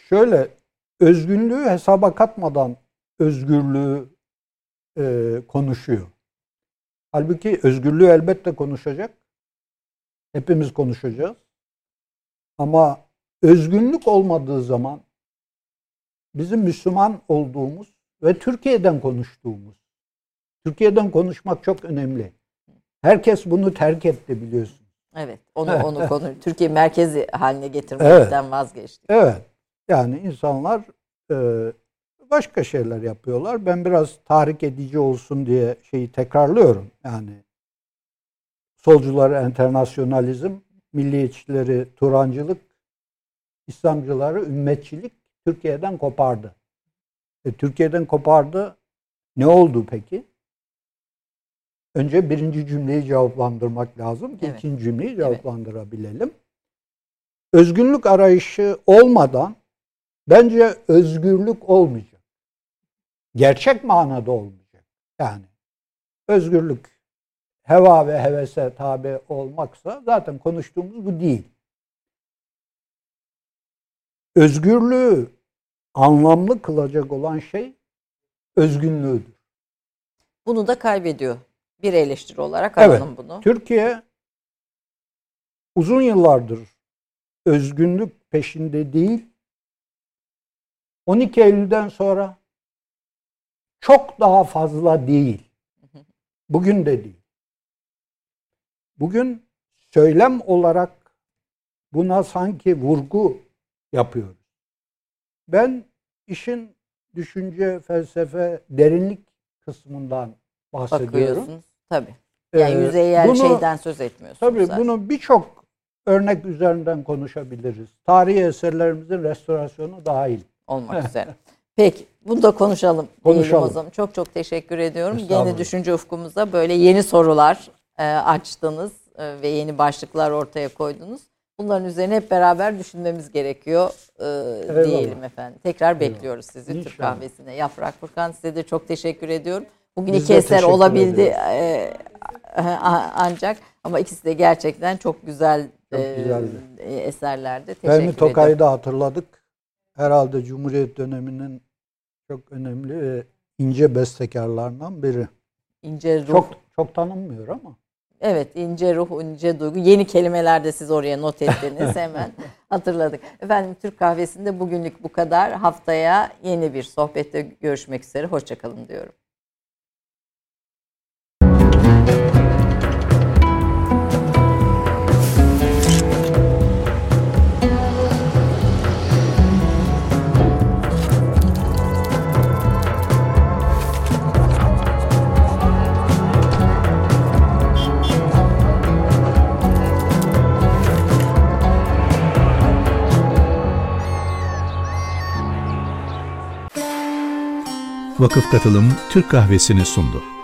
Şöyle özgünlüğü hesaba katmadan özgürlüğü e, konuşuyor. Halbuki özgürlüğü elbette konuşacak. Hepimiz konuşacağız. Ama özgünlük olmadığı zaman bizim Müslüman olduğumuz ve Türkiye'den konuştuğumuz. Türkiye'den konuşmak çok önemli. Herkes bunu terk etti biliyorsun. Evet, onu onu konu [LAUGHS] Türkiye merkezi haline getirmekten evet. vazgeçtik. Evet. Yani insanlar e, başka şeyler yapıyorlar. Ben biraz tahrik edici olsun diye şeyi tekrarlıyorum. Yani solcuları enternasyonalizm, milliyetçileri turancılık, İslamcıları ümmetçilik Türkiye'den kopardı. E, Türkiye'den kopardı. Ne oldu peki? Önce birinci cümleyi cevaplandırmak lazım ki evet. ikinci cümleyi cevaplandırabilelim. Evet. Özgürlük arayışı olmadan bence özgürlük olmayacak. Gerçek manada olmayacak. Yani özgürlük heva ve hevese tabi olmaksa zaten konuştuğumuz bu değil. Özgürlüğü anlamlı kılacak olan şey özgünlüğüdür. Bunu da kaybediyor. Bir eleştiri olarak alalım evet, bunu. Türkiye uzun yıllardır özgünlük peşinde değil. 12 Eylül'den sonra çok daha fazla değil. Bugün de değil. Bugün söylem olarak buna sanki vurgu yapıyoruz. Ben işin düşünce, felsefe, derinlik kısmından bahsediyorum. Tabii. Yani ee, yüzeyel bunu, şeyden söz etmiyorsunuz. Tabii zaten. bunu birçok örnek üzerinden konuşabiliriz. Tarihi eserlerimizin restorasyonu dahil. Olmak [LAUGHS] üzere. Peki bunu da konuşalım. Konuşalım. O zaman. Çok çok teşekkür ediyorum. Yeni düşünce ufkumuza böyle yeni sorular e, açtınız e, ve yeni başlıklar ortaya koydunuz. Bunların üzerine hep beraber düşünmemiz gerekiyor e, diyelim efendim. Tekrar Eyvallah. bekliyoruz sizi İnşallah. Türk kahvesine. Yaprak Furkan size de çok teşekkür ediyorum. Bugün Biz iki eser olabildi e, ancak ama ikisi de gerçekten çok güzel çok e, eserlerdi. Teşekkür Fehmi Tokay'ı da hatırladık. Herhalde Cumhuriyet döneminin çok önemli ve ince bestekarlarından biri. İnce ruh. Çok, çok tanınmıyor ama. Evet ince ruh, ince duygu. Yeni kelimeler de siz oraya not ettiniz [LAUGHS] hemen hatırladık. Efendim Türk kahvesinde bugünlük bu kadar. Haftaya yeni bir sohbette görüşmek üzere. Hoşçakalın diyorum. Vakıf Katılım Türk Kahvesi'ni sundu.